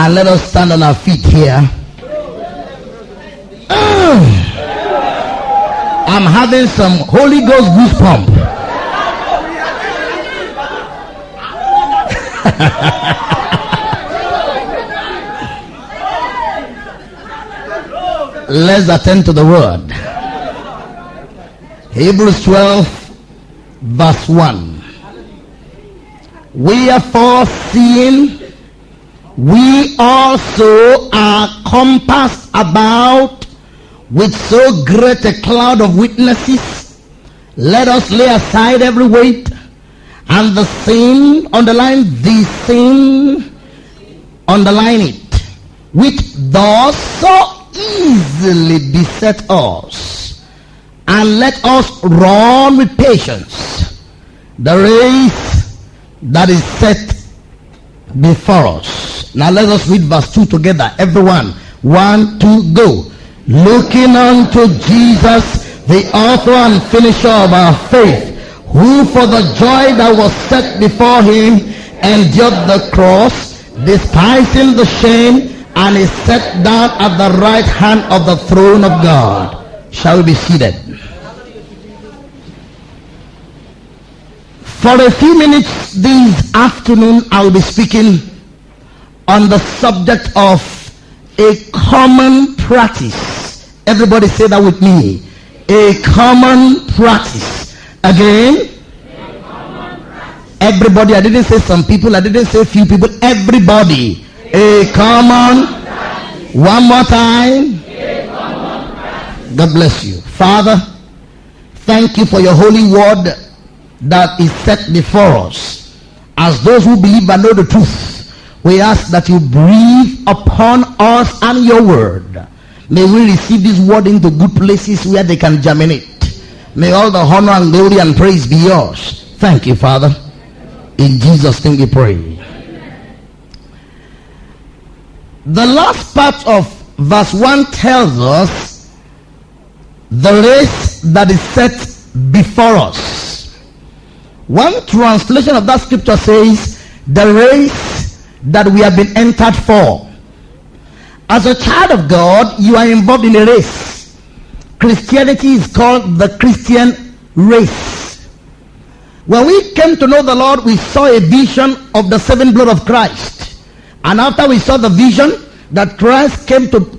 And let us stand on our feet here. I'm having some Holy Ghost goosebump. Let's attend to the word. Hebrews 12, verse 1. We are we also are compassed about with so great a cloud of witnesses. Let us lay aside every weight and the sin, underline the sin, underline it, which does so easily beset us. And let us run with patience the race that is set before us. Now let us read verse 2 together. Everyone. One, two, go. Looking unto Jesus, the author and finisher of our faith, who for the joy that was set before him endured the cross, despising the shame, and is set down at the right hand of the throne of God. Shall we be seated? For a few minutes this afternoon, I will be speaking on the subject of a common practice. Everybody say that with me. A common practice. Again. Everybody. I didn't say some people. I didn't say few people. Everybody. A common. One more time. God bless you. Father, thank you for your holy word that is set before us. As those who believe and know the truth, we ask that you breathe upon us and your word. May we receive this word into good places where they can germinate. May all the honor and glory and praise be yours. Thank you, Father. In Jesus' name we pray. The last part of verse 1 tells us the race that is set before us. One translation of that scripture says, the race that we have been entered for. As a child of God, you are involved in a race. Christianity is called the Christian race. When we came to know the Lord, we saw a vision of the seven blood of Christ. And after we saw the vision that Christ came to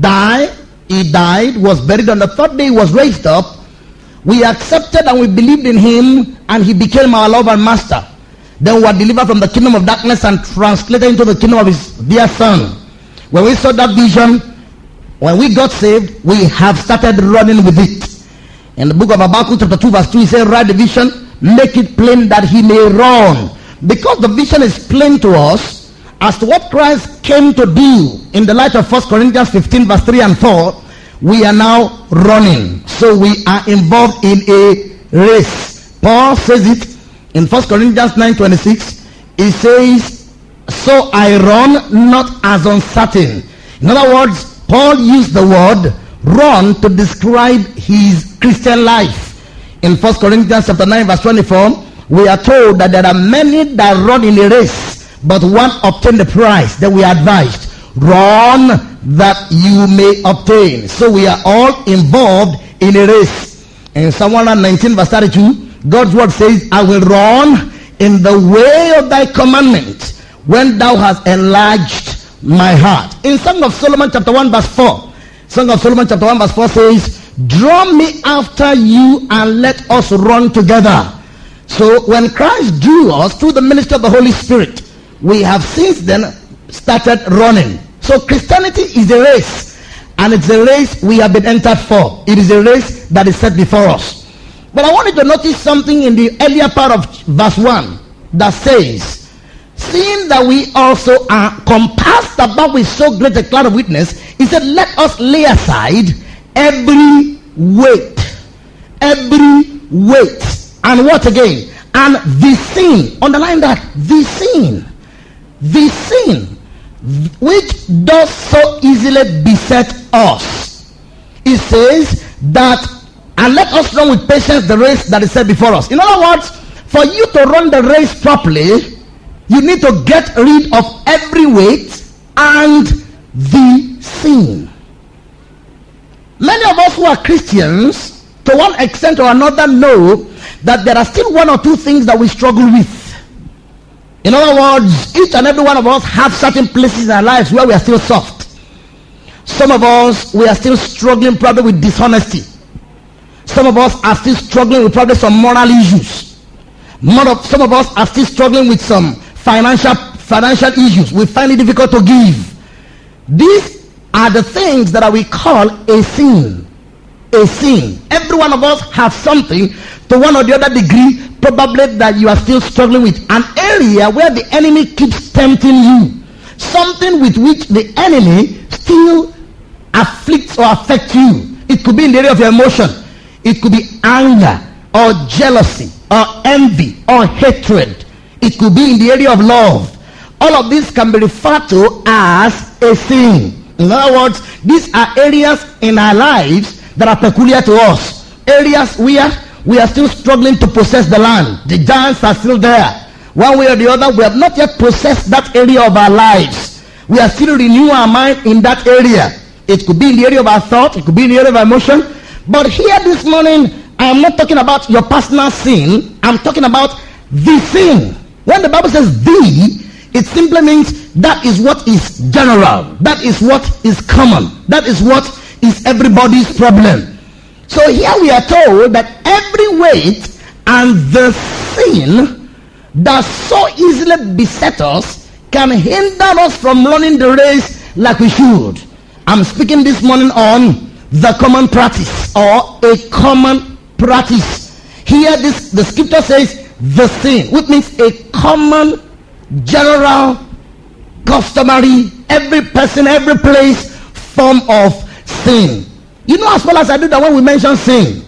die, he died, was buried, on the third day was raised up. We accepted and we believed in him and he became our Lord and Master. Then we were delivered from the kingdom of darkness and translated into the kingdom of his dear son. When we saw that vision, when we got saved, we have started running with it. In the book of Habakkuk chapter 2 verse 2, he said, write the vision, make it plain that he may run. Because the vision is plain to us as to what Christ came to do in the light of 1 Corinthians 15 verse 3 and 4, we are now running. So we are involved in a race. Paul says it in 1 Corinthians 9 26. He says, So I run not as uncertain. In other words, Paul used the word run to describe his Christian life. In 1 Corinthians chapter 9 verse 24, we are told that there are many that run in a race, but one obtained the prize. Then we are advised, run that you may obtain. So we are all involved in a race. In Psalm 119 verse 32, God's word says, I will run in the way of thy commandment when thou hast enlarged my heart. In Song of Solomon chapter 1 verse 4, Song of Solomon chapter 1 verse 4 says, Draw me after you and let us run together. So when Christ drew us through the ministry of the Holy Spirit, we have since then started running. So Christianity is a race. And it's a race we have been entered for. It is a race that is set before us. But I wanted to notice something in the earlier part of verse 1 that says, Seeing that we also are compassed about with so great a cloud of witness, he said, Let us lay aside every weight. Every weight. And what again? And the sin. Underline that. The sin. The sin which does so easily beset us. It says that, and let us run with patience the race that is set before us. In other words, for you to run the race properly, you need to get rid of every weight, and the sin. Many of us who are Christians, to one extent or another, know that there are still one or two things that we struggle with. In other words, each and every one of us have certain places in our lives where we are still soft. Some of us, we are still struggling probably with dishonesty. Some of us are still struggling with probably some moral issues. Some of us are still struggling with some financial financial issues. We find it difficult to give. These are the things that we call a sin. A sin. Every one of us have something to one or the other degree probably that you are still struggling with. An area where the enemy keeps tempting you. Something with which the enemy still afflicts or affects you. It could be in the area of your emotion. It could be anger or jealousy or envy or hatred. It could be in the area of love. All of this can be referred to as a sin. In other words, these are areas in our lives that are peculiar to us. Areas where we are still struggling to possess the land. The giants are still there. One way or the other, we have not yet possessed that area of our lives. We are still renewing our mind in that area. It could be in the area of our thought. It could be in the area of our emotion. But here this morning, I am not talking about your personal sin. I'm talking about the sin. When the Bible says the, it simply means that is what is general. That is what is common. That is what is everybody's problem. So here we are told that every weight and the sin that so easily beset us can hinder us from running the race like we should. I'm speaking this morning on the common practice or a common practice. Here this the scripture says the sin, which means a common general, customary, every person, every place form of sin. You know as well as I do that when we mention sin,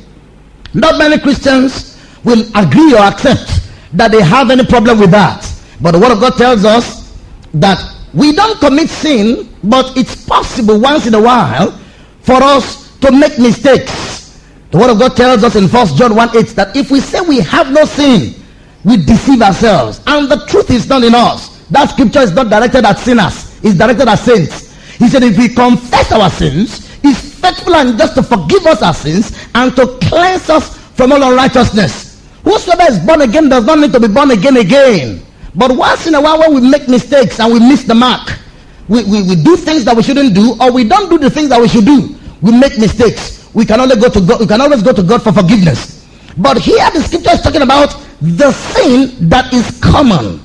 not many Christians will agree or accept that they have any problem with that. But the Word of God tells us that we don't commit sin, but it's possible once in a while for us to make mistakes. The Word of God tells us in 1 John 1 8 that if we say we have no sin, we deceive ourselves and the truth is not in us. That scripture is not directed at sinners, it's directed at saints. He said, if we confess our sins, he's faithful and just to forgive us our sins and to cleanse us from all unrighteousness. Whosoever is born again does not need to be born again again. But once in a while, when we make mistakes and we miss the mark, we, we, we do things that we shouldn't do, or we don't do the things that we should do. We make mistakes. We can only go to God. We can always go to God for forgiveness. But here the scripture is talking about the sin that is common,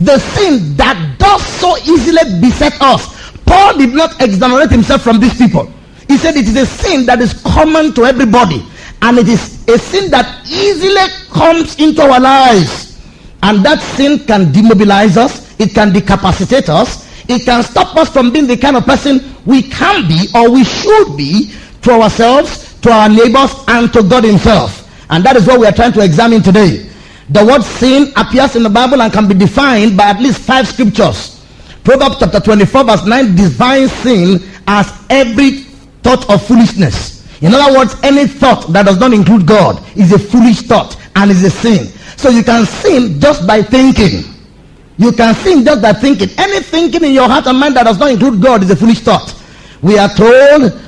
the sin that does so easily beset us. Paul did not exonerate himself from these people. He said it is a sin that is common to everybody, and it is a sin that easily comes into our lives. And that sin can demobilize us, it can decapacitate us, it can stop us from being the kind of person we can be or we should be to ourselves, to our neighbors, and to God Himself. And that is what we are trying to examine today. The word sin appears in the Bible and can be defined by at least five scriptures. Proverbs chapter 24 verse 9 defines sin as every thought of foolishness. In other words, any thought that does not include God is a foolish thought and is a sin. So you can sin just by thinking. You can think just by thinking. Any thinking in your heart and mind that does not include God is a foolish thought. We are told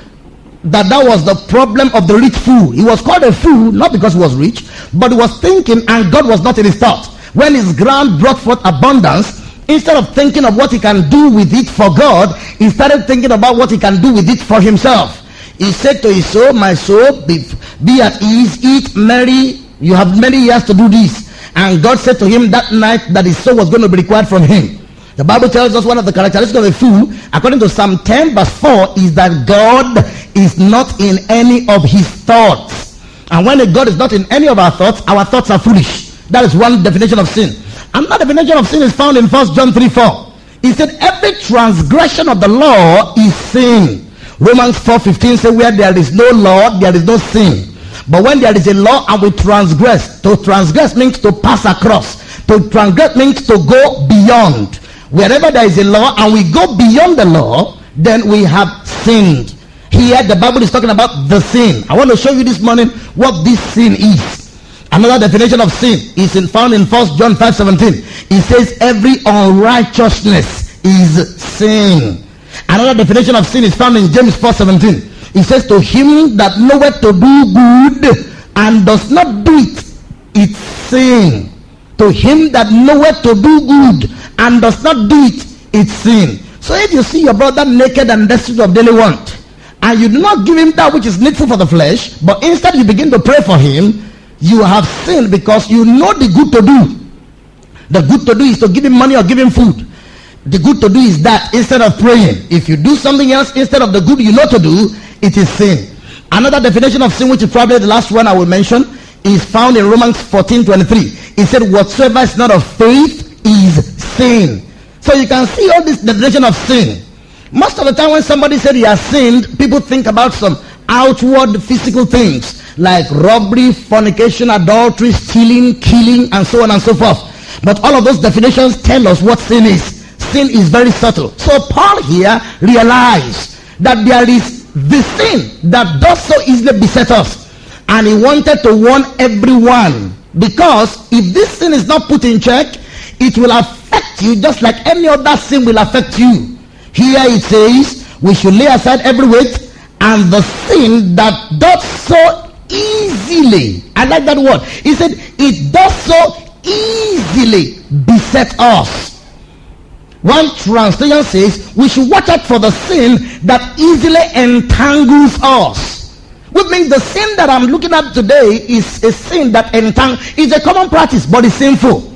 that that was the problem of the rich fool. He was called a fool not because he was rich, but he was thinking and God was not in his thought. When his ground brought forth abundance, instead of thinking of what he can do with it for God, he started thinking about what he can do with it for himself. He said to his soul, My soul, be, be at ease, eat merry. You have many years to do this. And God said to him that night that his soul was going to be required from him. The Bible tells us one of the characteristics of a fool, according to Psalm 10 verse 4, is that God is not in any of his thoughts. And when a God is not in any of our thoughts, our thoughts are foolish. That is one definition of sin. Another definition of sin is found in 1 John 3 4. He said, Every transgression of the law is sin. Romans 4 15 says, Where there is no law, there is no sin. But when there is a law and we transgress, to transgress means to pass across. To transgress means to go beyond. Wherever there is a law and we go beyond the law, then we have sinned. Here the Bible is talking about the sin. I want to show you this morning what this sin is. Another definition of sin is in, found in 1 John 5 17. It says, Every unrighteousness is sin. Another definition of sin is found in James 4:17. It says, To him that knoweth to do good and does not do it, it's sin. To him that knoweth to do good and does not do it, it's sin. So if you see your brother naked and destitute of daily want, and you do not give him that which is needful for the flesh, but instead you begin to pray for him, you have sinned because you know the good to do. The good to do is to give him money or give him food. The good to do is that instead of praying. If you do something else instead of the good you know to do, it is sin. Another definition of sin, which is probably the last one I will mention, is found in Romans 14 23. It said, Whatsoever is not of faith is sin. So you can see all this definition of sin. Most of the time when somebody said he has sinned, people think about some outward physical things like robbery, fornication, adultery, stealing, killing, and so on and so forth. But all of those definitions tell us what sin is. Sin is very subtle. So Paul here realized that there is the sin that does so easily beset us. And he wanted to warn everyone because if this sin is not put in check, it will affect you just like any other sin will affect you. Here it says, we should lay aside every weight and the sin that does so easily. I like that word. He said, it does so easily beset us. One translation says we should watch out for the sin that easily entangles us. Which means the sin that I'm looking at today is a sin that entangles. It's a common practice, but it's sinful.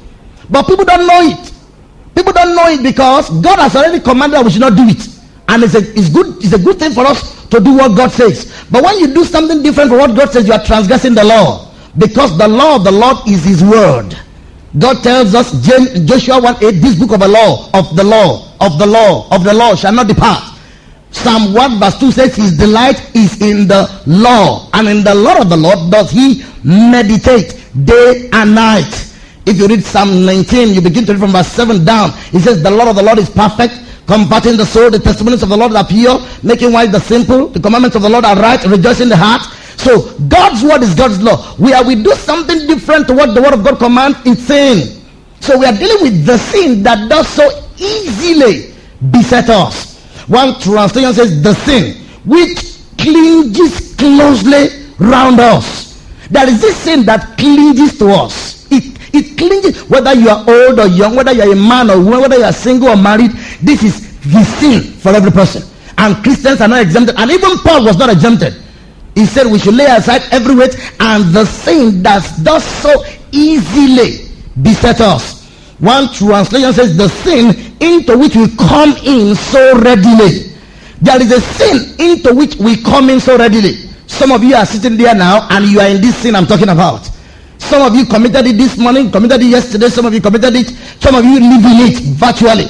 But people don't know it. People don't know it because God has already commanded that we should not do it. And it's a, it's good, it's a good thing for us to do what God says. But when you do something different from what God says, you are transgressing the law. Because the law of the Lord is his word. God tells us, Joshua 1 8, this book of the law, of the law, of the law, of the law shall not depart. Psalm 1 verse 2 says, His delight is in the law, and in the law of the Lord does he meditate day and night. If you read Psalm 19, you begin to read from verse 7 down. It says, The law of the Lord is perfect, comforting the soul. The testimonies of the Lord are pure, making wise the simple. The commandments of the Lord are right, rejoicing the heart. So God's word is God's law. Where we do something different to what the word of God commands, it's sin. So we are dealing with the sin that does so easily beset us. One translation says the sin which clinges closely round us. There is this sin that clinges to us. It it clinges whether you are old or young, whether you are a man or woman, whether you are single or married. This is the sin for every person. And Christians are not exempted. And even Paul was not exempted. He said we should lay aside every weight and the sin that does so easily beset us. One translation says the sin into which we come in so readily. There is a sin into which we come in so readily. Some of you are sitting there now and you are in this sin I'm talking about. Some of you committed it this morning, committed it yesterday, some of you committed it, some of you live in it virtually.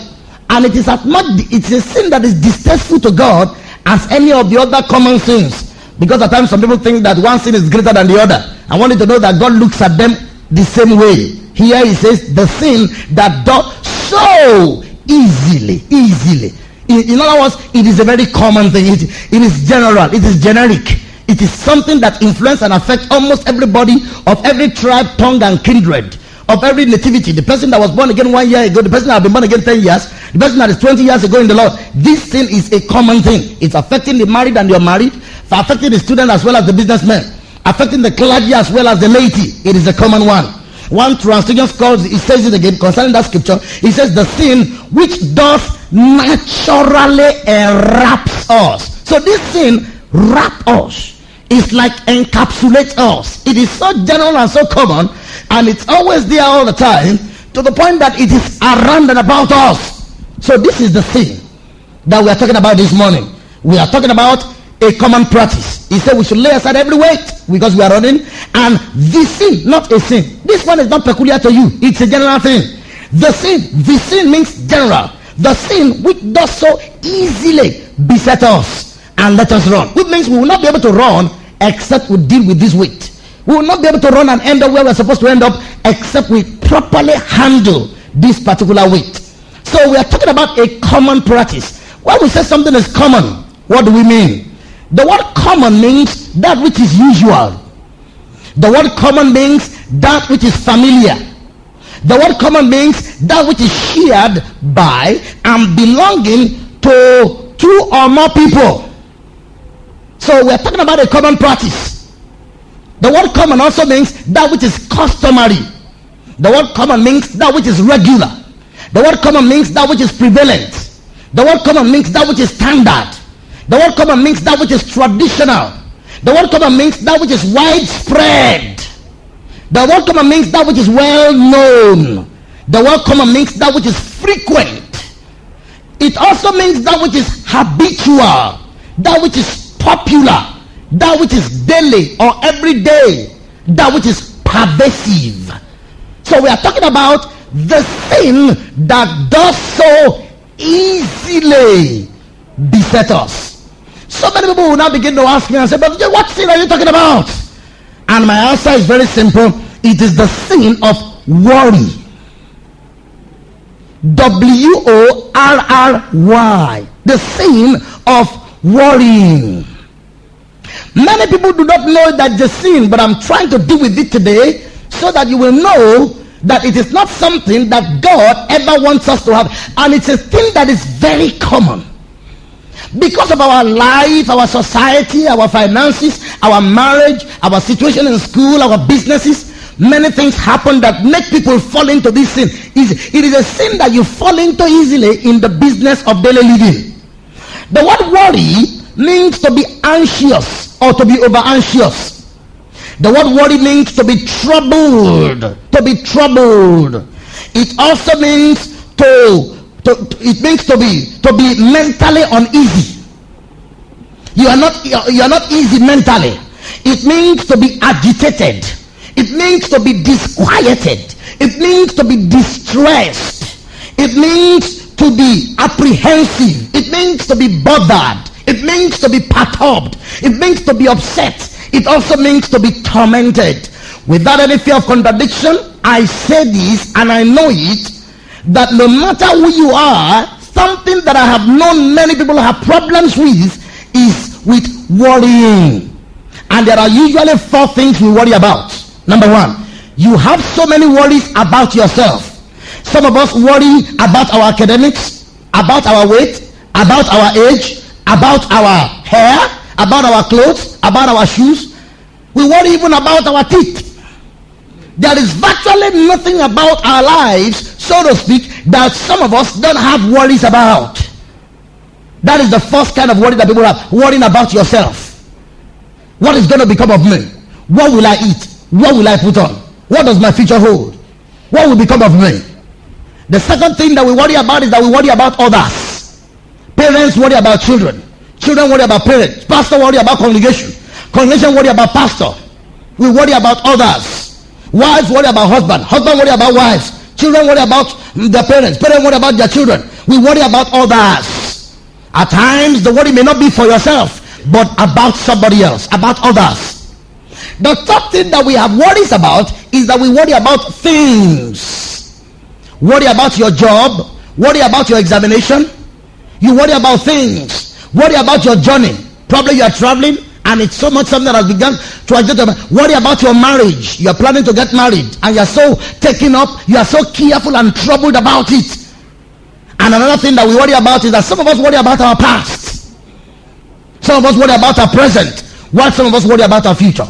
And it is at much it's a sin that is distasteful to God as any of the other common sins. Because at times some people think that one sin is greater than the other. I want you to know that God looks at them the same way. Here he says the sin that does so easily, easily. In, in, other words, it is a very common thing. It, it is general. It is generic. It is something that influences and affects almost everybody of every tribe, tongue, and kindred. Of every nativity. The person that was born again one year ago, the person that has been born again 10 years, the person that is 20 years ago in the Lord. This sin is a common thing. It's affecting the married and the unmarried affecting the student as well as the businessman, affecting the clergy as well as the laity. It is a common one. One translation calls it says it again concerning that scripture. It says the sin which does naturally enwraps us. So this sin wrap us. It's like encapsulate us. It is so general and so common, and it's always there all the time to the point that it is around and about us. So this is the sin that we are talking about this morning. We are talking about a common practice. He said we should lay aside every weight because we are running. And the sin, not a sin. This one is not peculiar to you. It's a general thing. The sin, the sin means general. The sin which does so easily beset us and let us run. Which means we will not be able to run except we deal with this weight. We will not be able to run and end up where we're supposed to end up except we properly handle this particular weight. So we are talking about a common practice. When we say something is common, what do we mean? The word common means that which is usual. The word common means that which is familiar. The word common means that which is shared by and belonging to two or more people. So we're talking about a common practice. The word common also means that which is customary. The word common means that which is regular. The word common means that which is prevalent. The word common means that which is standard. The word common means that which is traditional. The word common means that which is widespread. The word common means that which is well known. The word common means that which is frequent. It also means that which is habitual, that which is popular, that which is daily or everyday, that which is pervasive. So we are talking about the sin that does so easily beset us. So many people will now begin to ask me and say, but what sin are you talking about? And my answer is very simple. It is the sin of worry. W-O-R-R-Y. The sin of worrying. Many people do not know that the sin, but I'm trying to deal with it today so that you will know that it is not something that God ever wants us to have. And it's a thing that is very common because of our life, our society, our finances, our marriage, our situation in school, our businesses, many things happen that make people fall into this sin. It is a sin that you fall into easily in the business of daily living. The word worry means to be anxious or to be over anxious. The word worry means to be troubled, to be troubled. It also means to to, it means to be to be mentally uneasy. You are not you are not easy mentally. It means to be agitated. It means to be disquieted. It means to be distressed. It means to be apprehensive. It means to be bothered. It means to be perturbed. It means to be upset. It also means to be tormented. Without any fear of contradiction, I say this and I know it that no matter who you are, something that I have known many people have problems with is with worrying. And there are usually four things we worry about. Number one, you have so many worries about yourself. Some of us worry about our academics, about our weight, about our age, about our hair, about our clothes, about our shoes. We worry even about our teeth. There is virtually nothing about our lives so to speak, that some of us don't have worries about. That is the first kind of worry that people have. Worrying about yourself. What is going to become of me? What will I eat? What will I put on? What does my future hold? What will become of me? The second thing that we worry about is that we worry about others. Parents worry about children. Children worry about parents. Pastor worry about congregation. Congregation worry about pastor. We worry about others. Wives worry about husband. Husband worry about wives. Children worry about their parents. Parents worry about their children. We worry about others. At times, the worry may not be for yourself, but about somebody else, about others. The third thing that we have worries about is that we worry about things. Worry about your job. Worry about your examination. You worry about things. Worry about your journey. Probably you are traveling and it's so much something that has begun to adjust. Worry about your marriage. You are planning to get married and you are so taken up, you are so careful and troubled about it. And another thing that we worry about is that some of us worry about our past. Some of us worry about our present, while some of us worry about our future.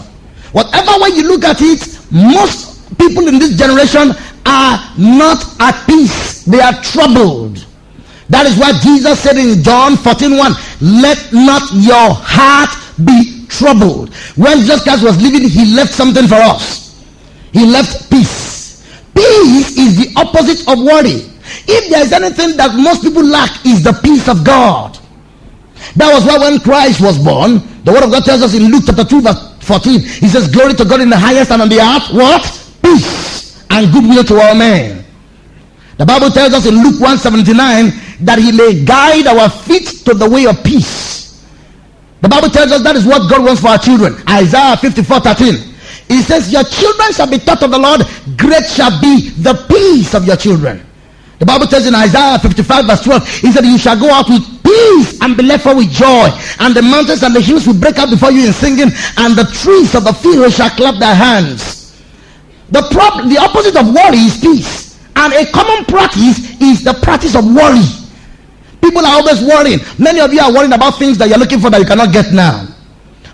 Whatever way you look at it, most people in this generation are not at peace. They are troubled. That is why Jesus said in John 14 1, let not your heart be troubled. When Jesus Christ was living, he left something for us. He left peace. Peace is the opposite of worry. If there is anything that most people lack is the peace of God. That was why when Christ was born, the word of God tells us in Luke chapter 2 verse 14, he says, glory to God in the highest and on the earth, what? Peace and goodwill to all men. The Bible tells us in Luke 179 that he may guide our feet to the way of peace. The Bible tells us that is what God wants for our children. Isaiah 54 13. It says, Your children shall be taught of the Lord, great shall be the peace of your children. The Bible tells in Isaiah 55 verse 12, He said, You shall go out with peace and be left with joy. And the mountains and the hills will break out before you in singing, and the trees of the field shall clap their hands. The problem, the opposite of worry is peace. And a common practice is the practice of worry. People are always worrying. Many of you are worrying about things that you're looking for that you cannot get now.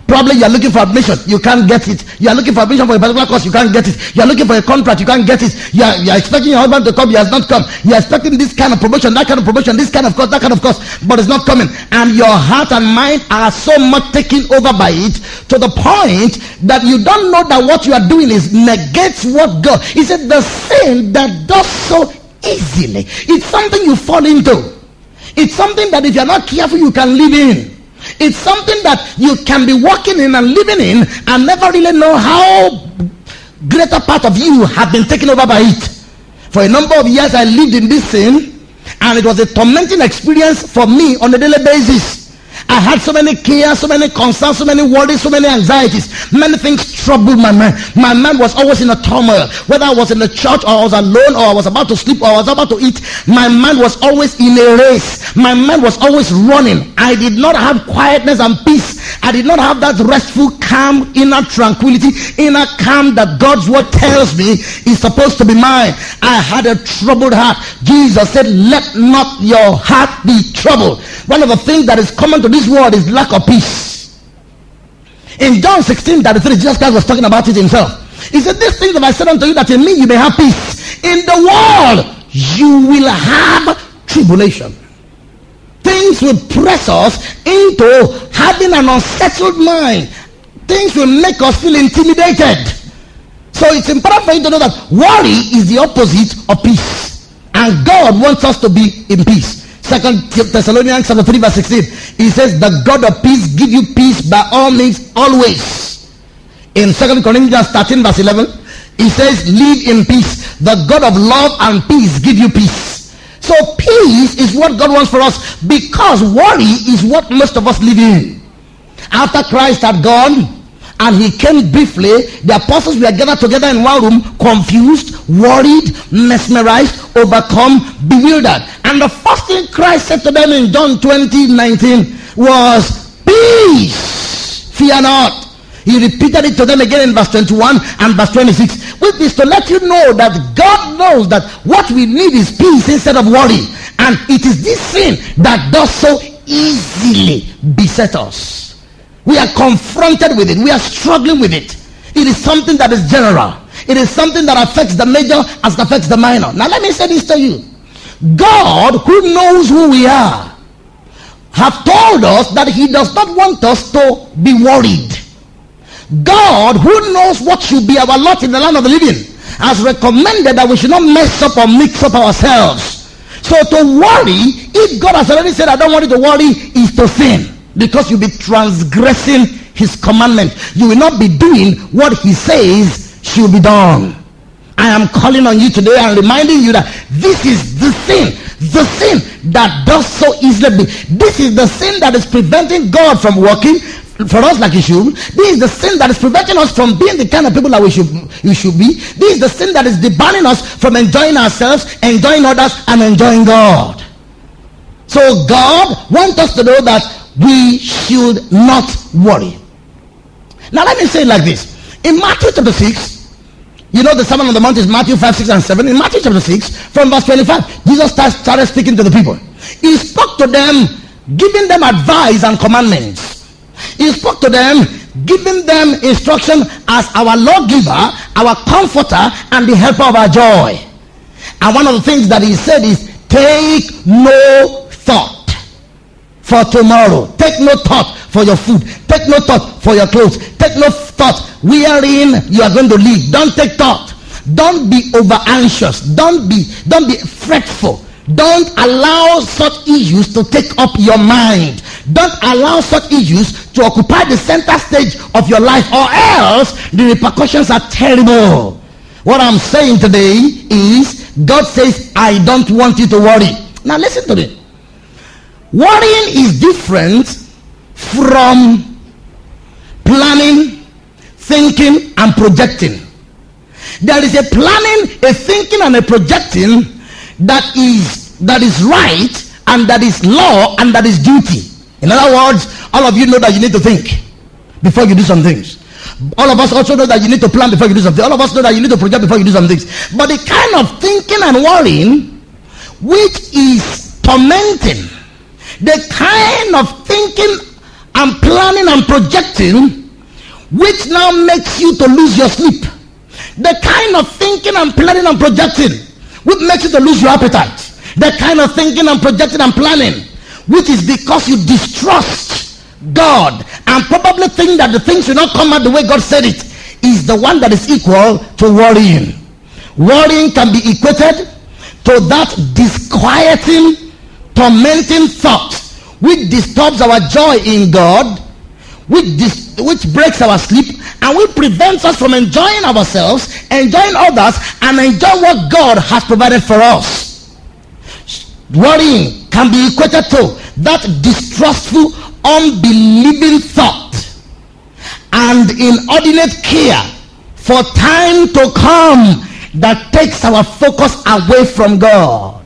Probably you're looking for admission, you can't get it. You're looking for admission for a particular course, you can't get it. You're looking for a contract, you can't get it. You're, you're expecting your husband to come, he has not come. You're expecting this kind of promotion, that kind of promotion, this kind of course, that kind of course, but it's not coming. And your heart and mind are so much taken over by it to the point that you don't know that what you are doing is negates what God. He said, the sin that does so easily. It's something you fall into. It's something that if you're not careful, you can live in. It's something that you can be walking in and living in and never really know how greater part of you have been taken over by it. For a number of years, I lived in this sin, and it was a tormenting experience for me on a daily basis. I had so many cares, so many concerns, so many worries, so many anxieties. Many things troubled my mind. My mind was always in a turmoil. Whether I was in the church or I was alone or I was about to sleep or I was about to eat, my mind was always in a race. My mind was always running. I did not have quietness and peace. I did not have that restful, calm, inner tranquility, inner calm that God's word tells me is supposed to be mine. I had a troubled heart. Jesus said, Let not your heart be troubled. One of the things that is common to this world is lack of peace. In John 16 33, Jesus Christ was talking about it himself. He said, These things have I said unto you that in me you may have peace. In the world you will have tribulation. Things will press us into having an unsettled mind. Things will make us feel intimidated. So it's important for you to know that worry is the opposite of peace. And God wants us to be in peace. Second Thessalonians chapter 3 verse 16. He says, the God of peace give you peace by all means always. In Second Corinthians 13 verse 11, he says, live in peace. The God of love and peace give you peace. So peace is what God wants for us because worry is what most of us live in. After Christ had gone, and he came briefly. The apostles were gathered together in one room, confused, worried, mesmerized, overcome, bewildered. And the first thing Christ said to them in John 20 19 was, Peace, fear not. He repeated it to them again in verse 21 and verse 26. With this to let you know that God knows that what we need is peace instead of worry. And it is this sin that does so easily beset us. We are confronted with it. We are struggling with it. It is something that is general. It is something that affects the major as it affects the minor. Now let me say this to you. God, who knows who we are, have told us that he does not want us to be worried. God, who knows what should be our lot in the land of the living, has recommended that we should not mess up or mix up ourselves. So to worry, if God has already said, I don't want you to worry, is to sin because you'll be transgressing his commandment. You will not be doing what he says should be done. I am calling on you today and reminding you that this is the sin, the sin that does so easily. This is the sin that is preventing God from working for us like he should. This is the sin that is preventing us from being the kind of people that we should, we should be. This is the sin that is debarring us from enjoying ourselves, enjoying others, and enjoying God. So God wants us to know that we should not worry. Now let me say it like this. In Matthew chapter 6, you know the Sermon on the Mount is Matthew 5, 6, and 7. In Matthew chapter 6, from verse 25, Jesus started speaking to the people. He spoke to them, giving them advice and commandments. He spoke to them, giving them instruction as our lawgiver, our comforter, and the helper of our joy. And one of the things that he said is, take no thought for tomorrow. Take no thought for your food. Take no thought for your clothes. Take no thought wherein you are going to live. Don't take thought. Don't be over anxious. Don't be don't be fretful. Don't allow such issues to take up your mind. Don't allow such issues to occupy the center stage of your life or else the repercussions are terrible. What I'm saying today is God says, I don't want you to worry. Now listen to me. Worrying is different from planning, thinking, and projecting. There is a planning, a thinking, and a projecting that is that is right and that is law and that is duty. In other words, all of you know that you need to think before you do some things. All of us also know that you need to plan before you do something. All of us know that you need to project before you do some things. But the kind of thinking and worrying which is tormenting, the kind of thinking and planning and projecting which now makes you to lose your sleep. The kind of thinking and planning and projecting which makes you to lose your appetite. The kind of thinking and projecting and planning which is because you distrust God and probably think that the things will not come out the way God said it is the one that is equal to worrying. Worrying can be equated to that disquieting, tormenting thoughts which disturbs our joy in God, which, dis- which breaks our sleep, and which prevents us from enjoying ourselves, enjoying others, and enjoying what God has provided for us. Worrying can be equated to that distrustful, unbelieving thought and inordinate care for time to come that takes our focus away from God.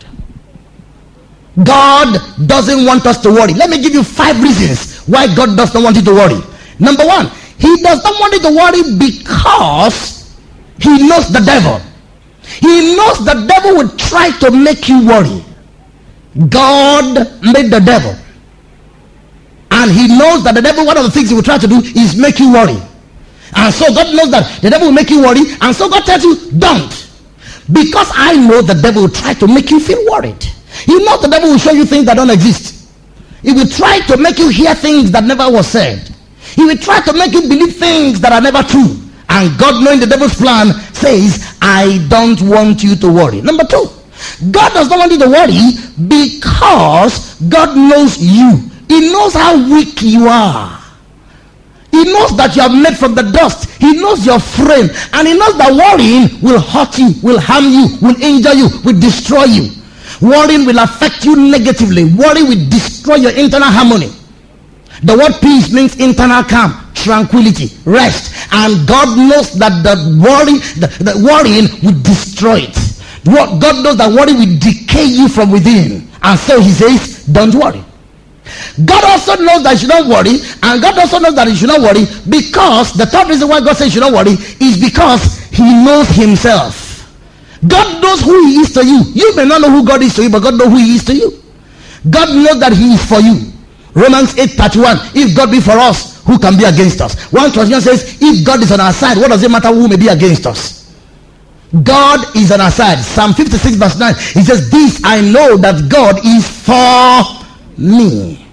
God doesn't want us to worry. Let me give you five reasons why God does not want you to worry. Number one, he does not want you to worry because he knows the devil. He knows the devil will try to make you worry. God made the devil. And he knows that the devil, one of the things he will try to do is make you worry. And so God knows that the devil will make you worry. And so God tells you, don't. Because I know the devil will try to make you feel worried. You know the devil will show you things that don't exist. He will try to make you hear things that never was said. He will try to make you believe things that are never true. And God knowing the devil's plan says, I don't want you to worry. Number two, God does not want you to worry because God knows you. He knows how weak you are. He knows that you are made from the dust. He knows your frame. And he knows that worrying will hurt you, will harm you, will injure you, will destroy you. Worrying will affect you negatively. Worry will destroy your internal harmony. The word peace means internal calm, tranquility, rest. And God knows that the worry, the, the worrying will destroy it. What God knows that worry will decay you from within. And so he says, don't worry. God also knows that you not worry, and God also knows that you should not worry because the third reason why God says you not worry is because He knows Himself. God knows who He is to you. You may not know who God is to you, but God knows who He is to you. God knows that He is for you. Romans 8 31. If God be for us, who can be against us? One translation says, If God is on our side, what does it matter who may be against us? God is on our side. Psalm 56 verse 9. He says, This I know that God is for me.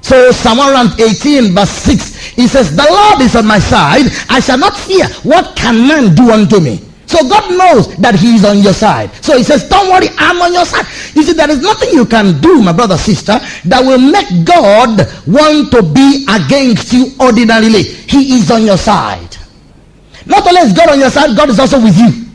So Psalm 118 verse 6, he says, The Lord is on my side. I shall not fear. What can man do unto me? So God knows that he is on your side. So he says, don't worry, I'm on your side. You see, there is nothing you can do, my brother, sister, that will make God want to be against you ordinarily. He is on your side. Not only is God on your side, God is also with you.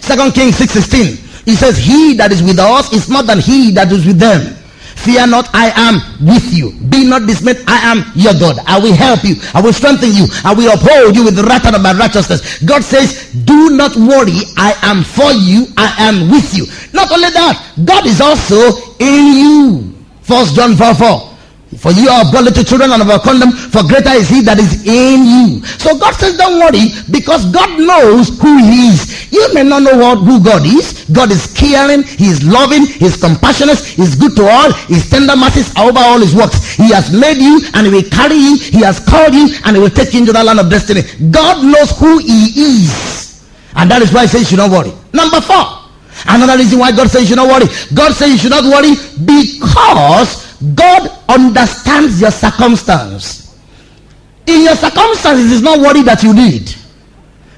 Second Kings 6.16, he says, he that is with us is more than he that is with them. Fear not, I am with you. Be not dismayed, I am your God. I will help you. I will strengthen you. I will uphold you with the right hand of my righteousness. God says, do not worry. I am for you. I am with you. Not only that, God is also in you. First John 4 4. For you are born little children and overcome for greater is he that is in you. So God says, don't worry, because God knows who he is. You may not know what, who God is. God is caring, he is loving, he is compassionate, he is good to all, his tender mercies are over all his works. He has made you and he will carry you, he has called you and he will take you into the land of destiny. God knows who he is. And that is why he says you not worry. Number four. Another reason why God says you should not worry. God says you should not worry because God understands your circumstance. In your circumstances, it's not worry that you need.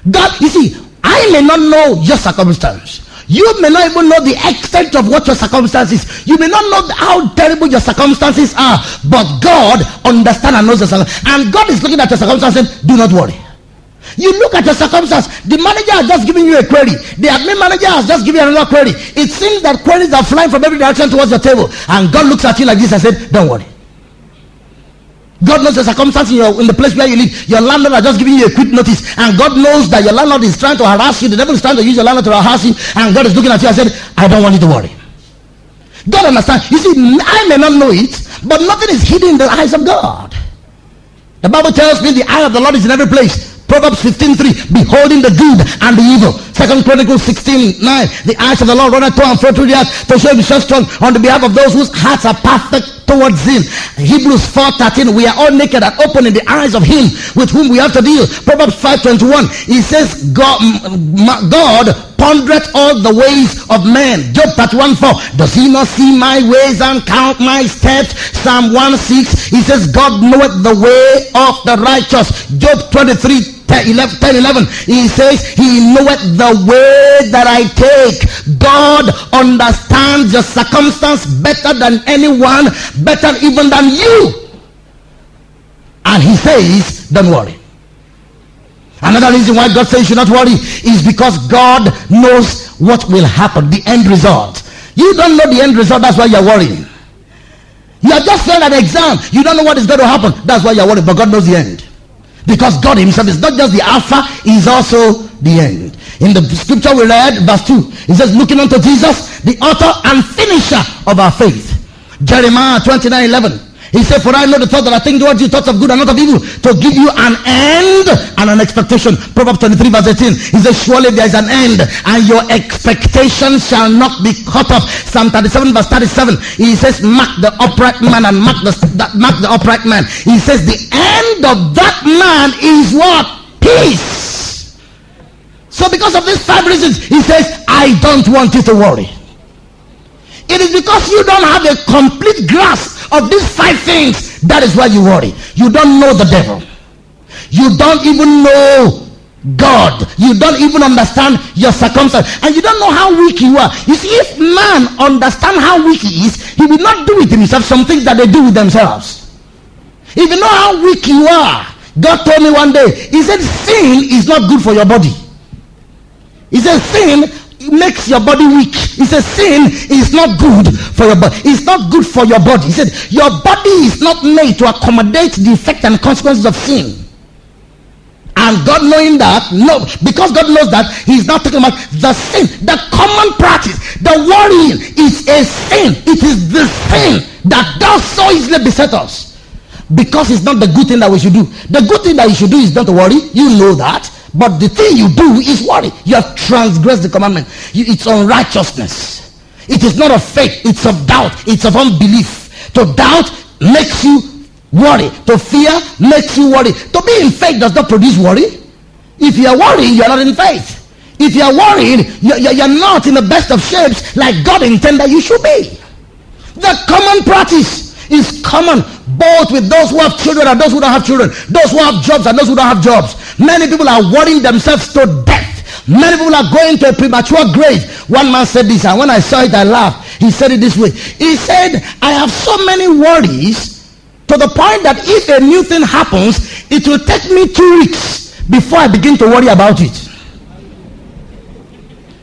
God, you see, I may not know your circumstance. You may not even know the extent of what your circumstances. You may not know how terrible your circumstances are, but God understands and knows the circumstances. And God is looking at your circumstances. And do not worry. You look at your circumstance. The manager has just given you a query. The admin manager has just given you another query. It seems that queries are flying from every direction towards your table. And God looks at you like this and said, Don't worry. God knows the circumstance in, your, in the place where you live. Your landlord has just giving you a quick notice. And God knows that your landlord is trying to harass you. The devil is trying to use your landlord to harass you. And God is looking at you and said, I don't want you to worry. God understands. You see, I may not know it, but nothing is hidden in the eyes of God. The Bible tells me the eye of the Lord is in every place. Proverbs 15:3, beholding the good and the evil. Second Chronicles 16:9, the eyes of the Lord run to and fro through the earth to show himself strong on the behalf of those whose hearts are perfect towards him. Hebrews 4:13, we are all naked and open in the eyes of him with whom we have to deal. Proverbs 5:21, he says, God, mm, mm, God pondereth all the ways of men. Job 31 4. Does he not see my ways and count my steps? Psalm 1 6. He says, God knoweth the way of the righteous. Job 23 10 11, 10, 11 he says he knoweth the way that i take god understands your circumstance better than anyone better even than you and he says don't worry Another reason why God says you should not worry is because God knows what will happen, the end result. You don't know the end result, that's why you're worrying. You have just failed an exam. You don't know what is going to happen. That's why you're worried, but God knows the end. Because God himself is not just the Alpha, he's also the end. In the scripture we read, verse 2, it says, looking unto Jesus, the author and finisher of our faith. Jeremiah 29, 11. He said, For I know the thought that I think towards you, thoughts of good and not of evil, to give you an end and an expectation. Proverbs 23, verse 18. He says, Surely there is an end, and your expectation shall not be cut off. Psalm 37, verse 37. He says, Mark the upright man and mark the, mark the upright man. He says, The end of that man is what? Peace. So because of these five reasons, he says, I don't want you to worry. It is because you don't have a complete grasp of these five things. That is why you worry. You don't know the devil. You don't even know God. You don't even understand your circumstance. And you don't know how weak you are. You see, if man understand how weak he is, he will not do it himself some things that they do with themselves. If you know how weak you are, God told me one day, he said, sin is not good for your body. He said, sin makes your body weak. He said, sin is not good for your body. It's not good for your body. He said, your body is not made to accommodate the effect and consequences of sin. And God knowing that, no, because God knows that, He's not talking about the sin, the common practice, the worrying is a sin. It is the sin that does so easily beset us. Because it's not the good thing that we should do. The good thing that you should do is not to worry. You know that. But the thing you do is worry. You have transgressed the commandment. It's unrighteousness. It is not of faith. It's of doubt. It's of unbelief. To doubt makes you worry. To fear makes you worry. To be in faith does not produce worry. If you are worrying, you are not in faith. If you are worried, you're not in the best of shapes like God intended you should be. The common practice is common both with those who have children and those who don't have children, those who have jobs and those who don't have jobs. Many people are worrying themselves to death. Many people are going to a premature grave. One man said this, and when I saw it, I laughed. He said it this way. He said, I have so many worries to the point that if a new thing happens, it will take me two weeks before I begin to worry about it.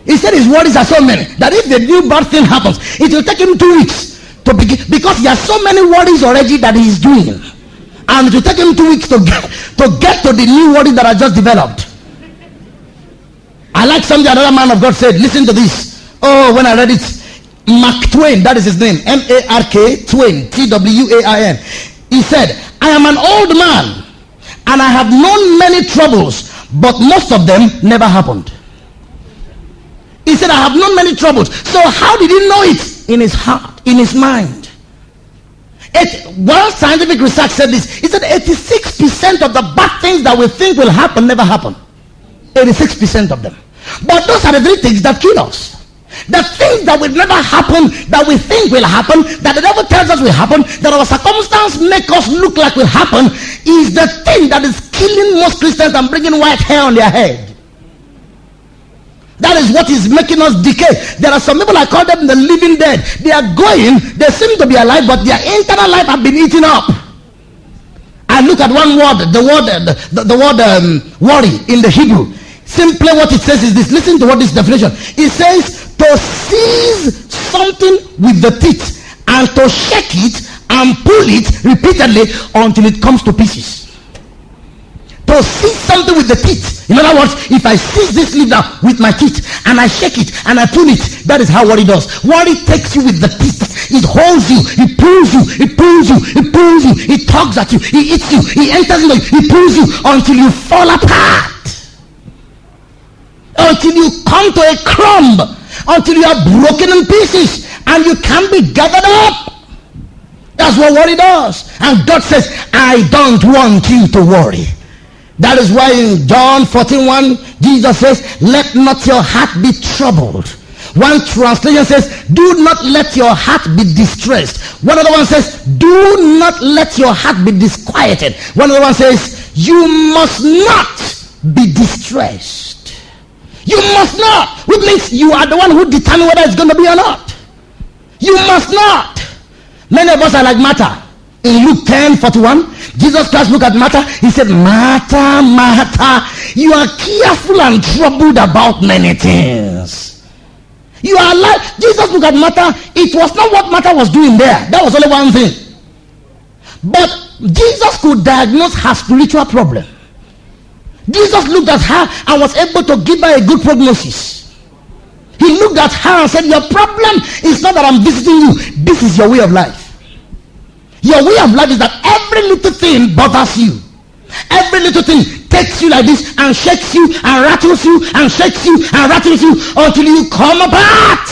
He said his worries are so many that if the new bad thing happens, it will take him two weeks to begin because there are so many worries already that he is doing. And it will take him two weeks to get to get to the new worry that I just developed. I like something another man of God said listen to this. Oh when I read it Mark Twain that is his name M-A-R-K Twain T-W-A-I-N he said I am an old man and I have known many troubles but most of them never happened. He said, I have known many troubles. So how did he know it? In his heart, in his mind. It, well, scientific research said this. He said 86% of the bad things that we think will happen never happen. 86% of them. But those are the three things that kill us. The things that will never happen, that we think will happen, that the devil tells us will happen, that our circumstance make us look like will happen, is the thing that is killing most Christians and bringing white hair on their head. That is what is making us decay. There are some people, I call them the living dead. They are going, they seem to be alive, but their internal life have been eaten up. I look at one word, the word, the, the, the word um, worry in the Hebrew. Simply what it says is this. Listen to what this definition. It says to seize something with the teeth and to shake it and pull it repeatedly until it comes to pieces. To seize something with the teeth. In other words, if I seize this now with my teeth and I shake it and I pull it, that is how worry does. Worry takes you with the teeth. It holds you, it pulls you, it pulls you, it pulls you, it tugs at you, it eats you, it enters you, it pulls you until you fall apart. Until you come to a crumb, until you are broken in pieces and you can't be gathered up. That's what worry does. And God says, I don't want you to worry. That is why in John 14 1, Jesus says, Let not your heart be troubled. One translation says, Do not let your heart be distressed. One other one says, Do not let your heart be disquieted. One other one says, You must not be distressed. You must not. Which means you are the one who determines whether it's going to be or not. You must not. Many of us are like Martha. In Luke 10 41, Jesus Christ looked at Martha. He said, Martha, Martha, you are careful and troubled about many things. You are like, Jesus looked at Martha. It was not what Martha was doing there. That was only one thing. But Jesus could diagnose her spiritual problem. Jesus looked at her and was able to give her a good prognosis. He looked at her and said, Your problem is not that I'm visiting you, this is your way of life. Your way of life is that every little thing bothers you. Every little thing takes you like this and shakes you and rattles you and shakes you and rattles you until you come apart.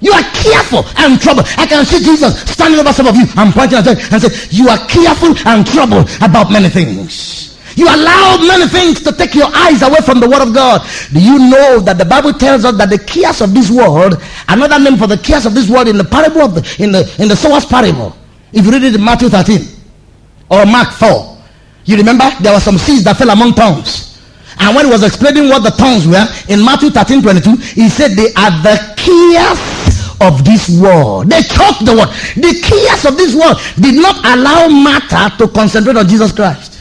You are careful and troubled. I can see Jesus standing over some of you and pointing at them and say, You are careful and troubled about many things. You allow many things to take your eyes away from the word of God. Do you know that the Bible tells us that the cares of this world, another name for the cares of this world in the parable of the in the in the sower's parable. If you read it in Matthew 13 or Mark 4, you remember there were some seeds that fell among tongues. And when he was explaining what the tongues were in Matthew 13 22, he said they are the cares of this world. They choked the word. The cares of this world did not allow Martha to concentrate on Jesus Christ.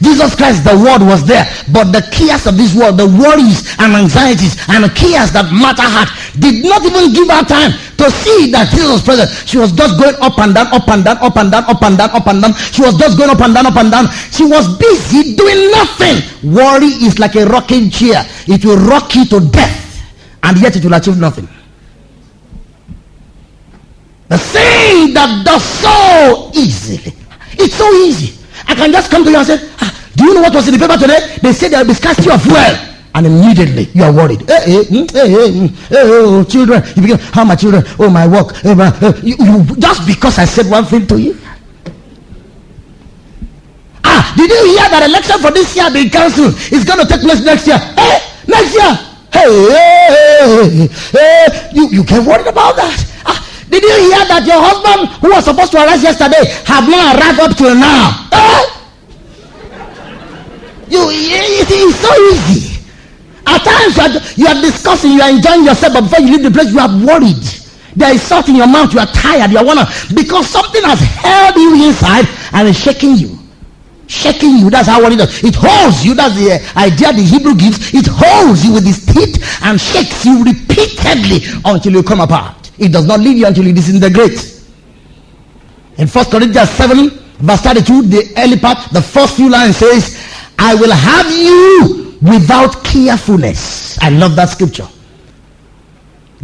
Jesus Christ, the word was there, but the cares of this world, the worries and anxieties and cares that Martha had, did not even give her time to see that Jesus was present. She was just going up and down, up and down, up and down, up and down, up and down. She was just going up and down, up and down. She was busy doing nothing. Worry is like a rocking chair. It will rock you to death, and yet it will achieve nothing. The thing that does so easily. It's so easy I can just come to you and say, ah, do you know what was in the paper today? They said there will be scarcity of fuel. And immediately you are worried. Hey, hey, hmm, hey, hey, hmm, hey, oh, children. You begin, how my children? Oh, my work. Oh, my, uh, you, you, just because I said one thing to you. Ah, did you hear that election for this year being cancelled? It's going to take place next year. Hey, next year. Hey, hey, Hey, hey, hey, you, you get worried about that. Did you hear that your husband, who was supposed to arrive yesterday, have not arrived up till now? Eh? You, it's so easy. At times you are, you are discussing, you are enjoying yourself, but before you leave the place, you are worried. There is salt in your mouth, you are tired, you are wanna because something has held you inside and is shaking you. Shaking you, that's how it does. It holds you, that's the idea the Hebrew gives. It holds you with its teeth and shakes you repeatedly until you come apart. It does not leave you until you disintegrate. In First Corinthians 7, verse 32, the early part, the first few lines says, I will have you without carefulness. I love that scripture.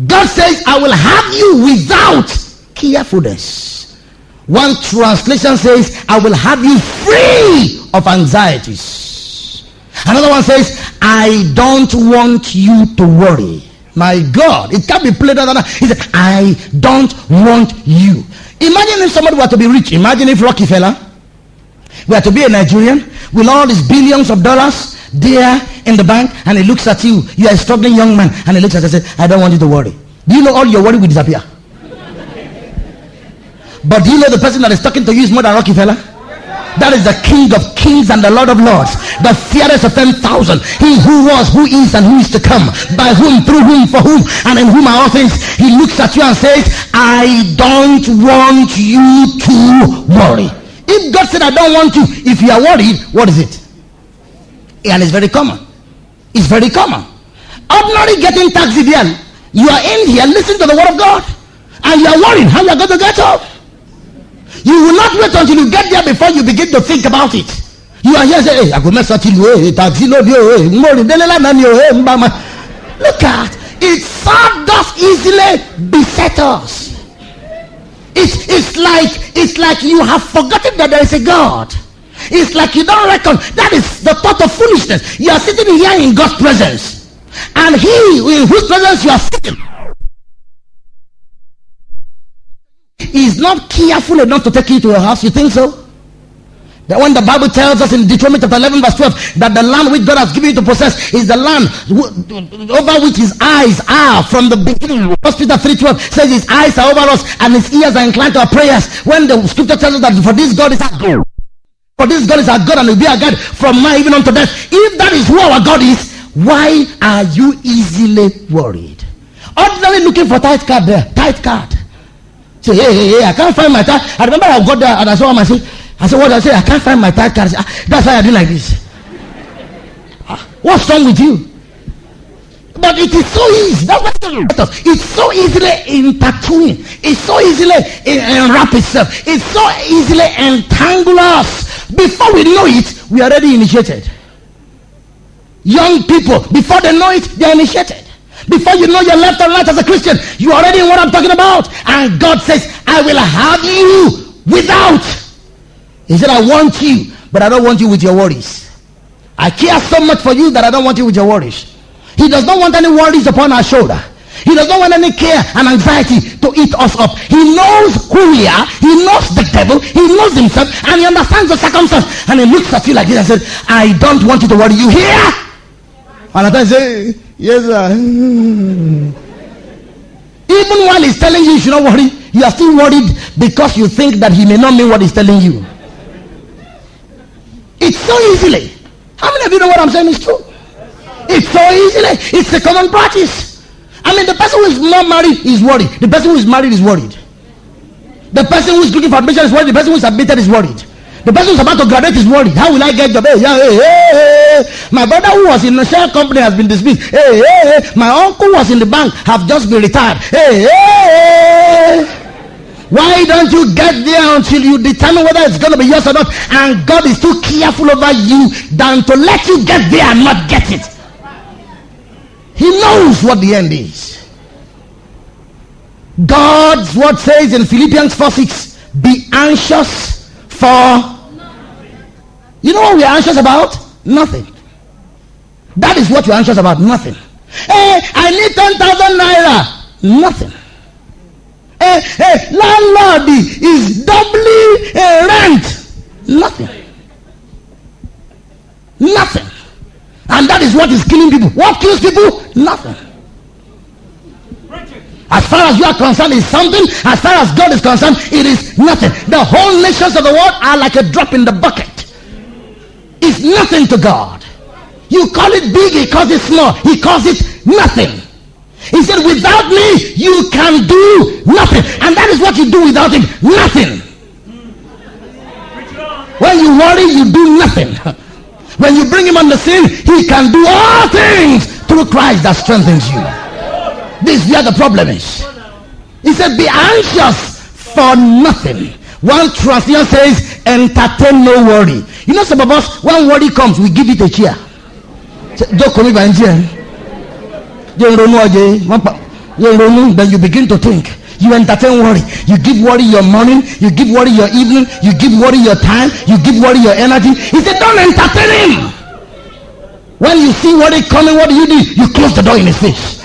God says, I will have you without carefulness. One translation says, I will have you free of anxieties. Another one says, I don't want you to worry. My God, it can't be played other than He said, I don't want you. Imagine if somebody were to be rich. Imagine if Rockefeller were to be a Nigerian with all these billions of dollars there in the bank and he looks at you. You are a struggling young man and he looks at you and says, I don't want you to worry. Do you know all your worry will disappear? but do you know the person that is talking to you is more than Rockefeller? That is the King of kings and the Lord of lords, the fairest of ten thousand. He who was, who is, and who is to come, by whom, through whom, for whom, and in whom are all things. He looks at you and says, I don't want you to worry. If God said, I don't want you, if you are worried, what is it? And it's very common. It's very common. Ordinary getting taxi there. You are in here, listen to the word of God, and you are worried how you are going to get up. You will not wait until you get there before you begin to think about it. You are here say, hey, I go mess hey, no hey, more mama. Eh, Look at it, so does easily beset us. It's, it's like it's like you have forgotten that there is a God. It's like you don't reckon. That is the thought of foolishness. You are sitting here in God's presence. And he in whose presence you are sitting is not careful enough to take you to your house. You think so? That when the Bible tells us in Deuteronomy chapter 11 verse 12 that the land which God has given you to possess is the land over which his eyes are from the beginning. First Peter 3.12 says his eyes are over us and his ears are inclined to our prayers. When the scripture tells us that for this God is our God. For this God is our God and will be our God from now even unto death. If that is who our God is, why are you easily worried? Ordinarily looking for tight card there. Tight card. Say, hey, hey, hey, I can't find my tight. I remember I got there and I saw him. I said, I said, what I say? I can't find my card. ah, that's why I do like this. Ah, what's wrong with you? But it is so easy. That's what it's so easily intertwined. It's so easily enwrap itself. It's so easily entangle us. Before we know it, we are already initiated. Young people, before they know it, they are initiated. Before you know your left and right as a Christian, you already know what I'm talking about. And God says, I will have you without he said, I want you, but I don't want you with your worries. I care so much for you that I don't want you with your worries. He does not want any worries upon our shoulder. He does not want any care and anxiety to eat us up. He knows who we are. He knows the devil. He knows himself. And he understands the circumstance. And he looks at you like this and says, I don't want you to worry. You hear? And I say, yes, sir. Even while he's telling you you should not worry, you are still worried because you think that he may not mean what he's telling you. It's so easily. How many of you know what I'm saying is true? It's so easily. It's a common practice. I mean, the person who is not married is worried. The person who is married is worried. The person who is looking for admission is worried. The person who is admitted is worried. The person is about to graduate is worried. How will I get job? Hey, hey, hey. My brother who was in the share company has been dismissed. Hey, hey, hey. My uncle was in the bank have just been retired. Hey, hey, hey. Why don't you get there until you determine whether it's going to be yours or not? And God is too careful over you than to let you get there and not get it. He knows what the end is. God's word says in Philippians 4 6, be anxious for. You know what we are anxious about? Nothing. That is what you're anxious about. Nothing. Hey, I need 10,000 naira. Nothing a, a landlord is doubling a rent. Nothing. Nothing. And that is what is killing people. What kills people? Nothing. As far as you are concerned, is something. As far as God is concerned, it is nothing. The whole nations of the world are like a drop in the bucket. It's nothing to God. You call it big, he calls it small. He calls it nothing. He said, without me, you can do nothing. And that is what you do without him. Nothing. When you worry, you do nothing. When you bring him on the scene, he can do all things through Christ that strengthens you. This is where the problem is. He said, be anxious for nothing. One translation says, entertain no worry. You know, some of us, when worry comes, we give it a cheer. Don't call me by then you begin to think. You entertain worry. You give worry your morning you give worry your evening you give worry your time you give worry your energy. He said don't entertain him. When you see worry coming what do you do? You close the door in his face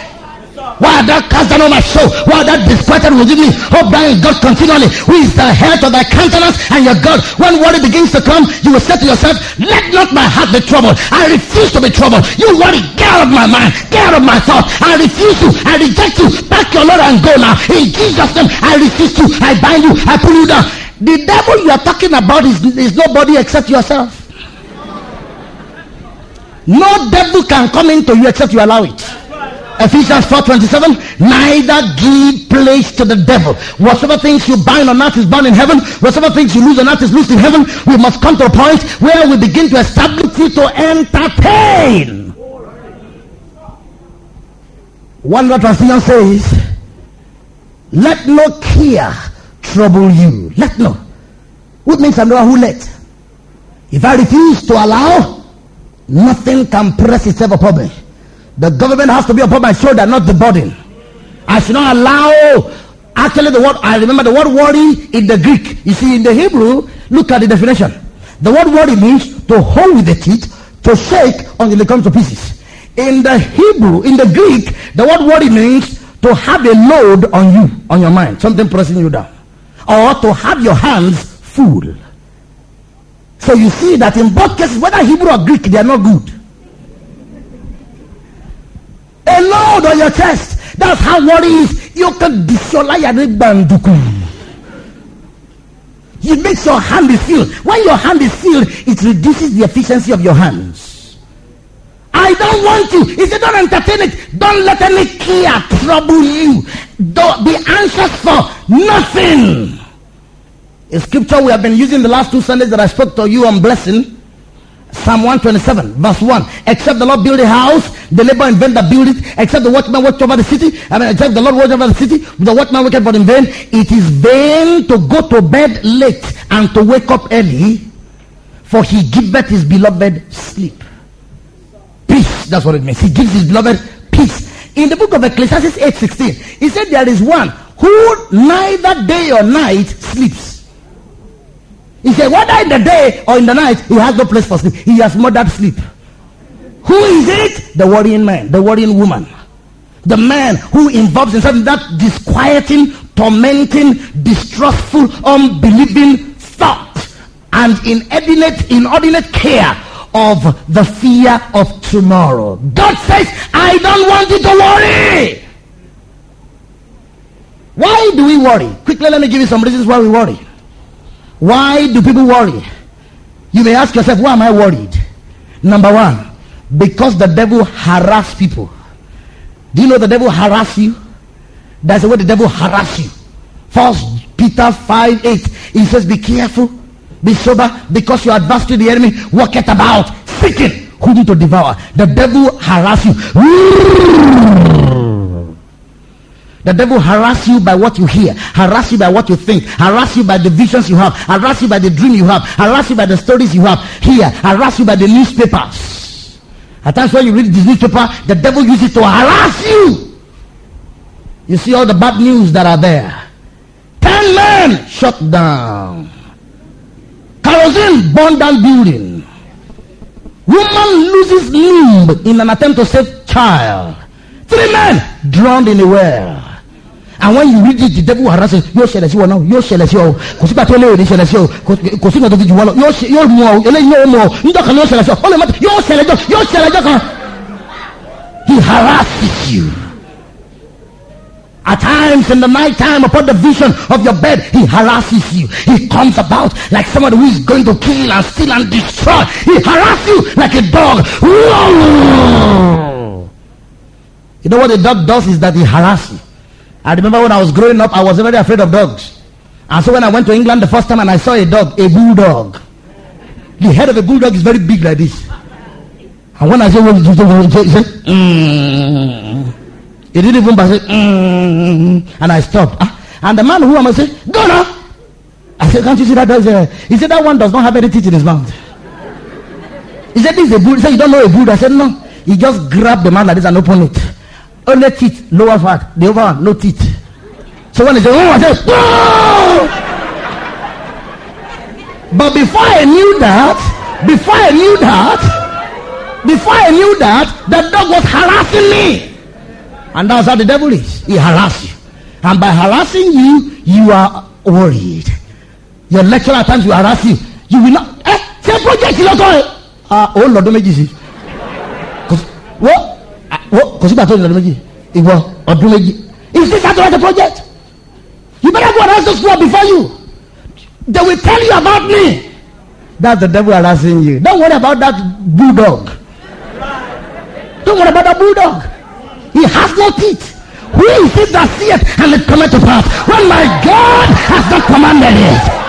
why that cast down on my soul? Why that disquieted within me? Oh, thou in God continually, who is the head of thy countenance and your God. When worry begins to come, you will say to yourself, Let not my heart be troubled. I refuse to be troubled. You worry, get out of my mind, get out of my thought. I refuse to, I reject you. Back your Lord and go now. In Jesus' name, I refuse to, I bind you, I pull you down. The devil you are talking about is, is nobody except yourself. No devil can come into you except you allow it. Ephesians 4:27, neither give place to the devil. Whatever things you bind on earth is bound in heaven. Whatever things you lose on earth is loosed in heaven. We must come to a point where we begin to establish you to entertain. One other translation says, let no care trouble you. Let no. What means I know who let? If I refuse to allow, nothing can press itself upon me. The government has to be upon my shoulder, not the burden. I should not allow. Actually, the word I remember the word worry in the Greek. You see, in the Hebrew, look at the definition. The word worry means to hold with the teeth, to shake until it comes to pieces. In the Hebrew, in the Greek, the word worry means to have a load on you, on your mind, something pressing you down, or to have your hands full. So you see that in both cases, whether Hebrew or Greek, they are not good. On your chest. That's how worry is. You can It makes your hand is filled. When your hand is filled, it reduces the efficiency of your hands. I don't want you. If you don't entertain it, don't let any care trouble you. Don't be anxious for nothing. A scripture we have been using the last two Sundays that I spoke to you on blessing. Psalm 127, verse 1. Except the Lord build a house, the labor in vain that build it. Except the watchman watch over the city. I mean, except the Lord watch over the city. The watchman worketh but in vain. It is vain to go to bed late and to wake up early. For he giveth his beloved sleep. Peace. That's what it means. He gives his beloved peace. In the book of Ecclesiastes 8.16, he said there is one who neither day or night sleeps. He said, whether in the day or in the night, he has no place for sleep. He has murdered sleep. Who is it? The worrying man, the worrying woman. The man who involves himself in that disquieting, tormenting, distrustful, unbelieving thought and inordinate, inordinate care of the fear of tomorrow. God says, I don't want you to worry. Why do we worry? Quickly, let me give you some reasons why we worry. Why do people worry? You may ask yourself, why am I worried? Number one, because the devil harass people. Do you know the devil harass you? That's the way the devil harass you. First Peter 5 8. He says, Be careful, be sober, because your adversary, the enemy, walketh about, seeking whom to devour. The devil harass you. The devil harass you by what you hear, harass you by what you think, harass you by the visions you have, harass you by the dream you have, harass you by the stories you have here, harass you by the newspapers. At times when you read this newspaper, the devil uses it to harass you. You see all the bad news that are there. Ten men shut down. Kerosene burned down building. Woman loses limb in an attempt to save child. Three men drowned in a well and when you read it the devil will harass you yóò ṣẹlẹ̀ sí wọn náà yóò ṣẹlẹ̀ sí ọ kò sígbà tó léèrè ṣẹlẹ̀ sí ọ kò sígbà tó fi jù wọn lọ yóò mú ọ eléyìí yóò mú ọ níjọ́ kan yóò ṣẹlẹ̀ sí ọ ó lè má yóò ṣẹlẹ̀ jọ yóò ṣẹlẹ̀ jọ kan he harasses you at times in the night time upon the vision of your bed he harasses you he comes about like somebody who is going to kill and steal and destroy he harasses you like a dog you know what a dog does is that he harasses you I remember when I was growing up, I was very afraid of dogs. And so when I went to England the first time and I saw a dog, a bulldog, the head of a bulldog is very big like this. And when I said, well, said, mm. He didn't even say, mm. and I stopped. Ah. And the man who am I say, go now. I said, can't you see that dog? Uh, he said, that one does not have any teeth in his mouth. He said, this is a bull. He said, you don't know a bull. I said, no. He just grabbed the man like this and opened it. Only teeth, lower part. The upper one, no teeth. So when they say, oh, I say, oh! But before I knew that, before I knew that, before I knew that, the dog was harassing me. And that's how the devil is. He harasses you. And by harassing you, you are worried. Your lecturer at times will harass you. You will not. Eh, say project lọ́tọ̀ Ah, oh Lord, méjì sí. What? Kò sígbà tó ìlànà méjì. Ìwọ ọdún méjì. Is this how to write a project you better go and ask those people before you. They will tell you about me. That's the devil harassing you. Don't worry about that bulldog. Don't worry about that bulldog. He has no teeth. Who is it that seeth and it cometh to pass? When my God has not commanded it.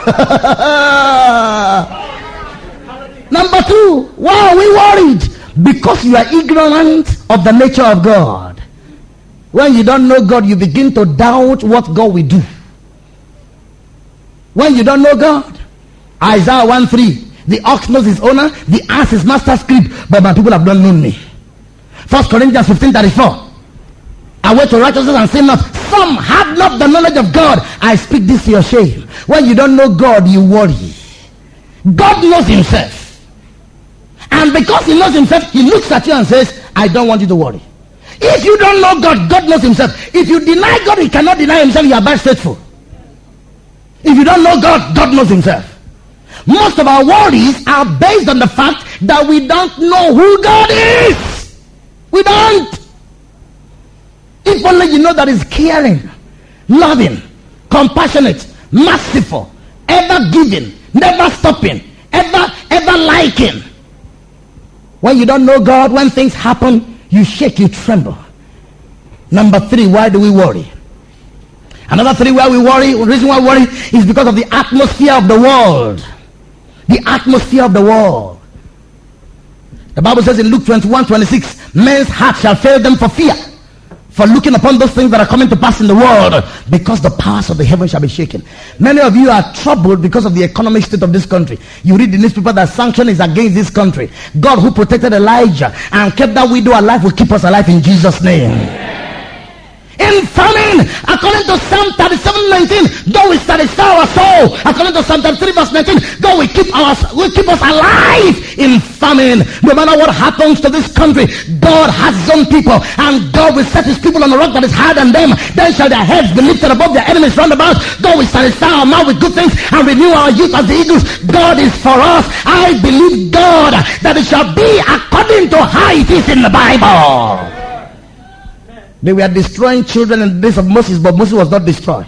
Number two why are we worried because you are ignorant of the nature of God. When you don't know God, you begin to doubt what God will do. When you don't know God, Isaiah 1 3. The ox knows his owner, the ass his master's crib, but my people have not known me. First Corinthians 15 34. I went to righteousness and sin not. Some have not the knowledge of God. I speak this to your shame. When you don't know God, you worry. God knows himself. And because he knows himself, he looks at you and says, I don't want you to worry. If you don't know God, God knows himself. If you deny God, he cannot deny himself. You are bad faithful. If you don't know God, God knows himself. Most of our worries are based on the fact that we don't know who God is. We don't. If only you know that He's caring, loving, compassionate, merciful, ever giving, never stopping, ever, ever liking. When you don't know God, when things happen, you shake, you tremble. Number three, why do we worry? Another three why we worry, the reason why we worry is because of the atmosphere of the world. The atmosphere of the world. The Bible says in Luke 21, 26, men's hearts shall fail them for fear for looking upon those things that are coming to pass in the world because the powers of the heaven shall be shaken. Many of you are troubled because of the economic state of this country. You read the newspaper that sanction is against this country. God who protected Elijah and kept that widow alive will keep us alive in Jesus' name in famine. According to Psalm 37, 19, though we satisfy our soul. According to Psalm 33 verse 19, though we keep our we keep us alive in famine. No matter what happens to this country, God has own people, and God will set his people on a rock that is higher than them. Then shall their heads be lifted above their enemies round about. Though we satisfy our mouth with good things and renew our youth as the eagles, God is for us. I believe God that it shall be according to how it is in the Bible. They were destroying children in the days of Moses, but Moses was not destroyed.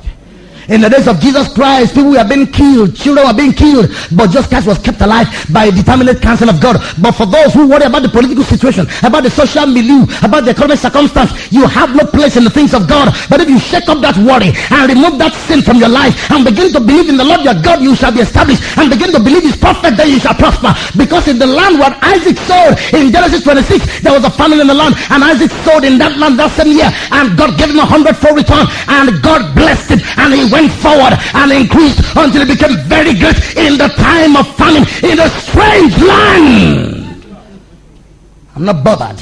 In the days of Jesus Christ, people were being killed, children were being killed, but Jesus Christ was kept alive by a determinate counsel of God. But for those who worry about the political situation, about the social milieu, about the economic circumstance, you have no place in the things of God. But if you shake up that worry and remove that sin from your life and begin to believe in the Lord your God, you shall be established and begin to believe his prophet, then you shall prosper. Because in the land where Isaac sowed in Genesis 26, there was a famine in the land, and Isaac sowed in that land that same year, and God gave him a hundredfold return, and God blessed him, and he went forward and increased until it became very great in the time of famine in a strange land. I'm not bothered.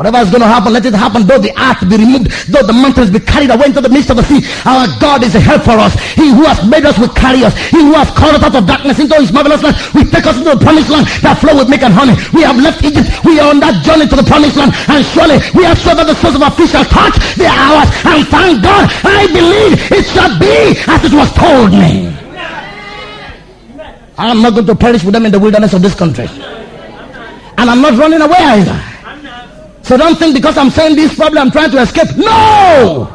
Whatever is going to happen, let it happen. Though the earth be removed, though the mountains be carried away into the midst of the sea, our God is a help for us. He who has made us will carry us. He who has called us out of darkness into his marvelous light will take us into the promised land that flow with milk and honey. We have left Egypt. We are on that journey to the promised land. And surely we have sure that the source of our feet shall touch their hours. And thank God, I believe it shall be as it was told me. I am not going to perish with them in the wilderness of this country. And I'm not running away either. So don't think because I'm saying this problem, I'm trying to escape. No!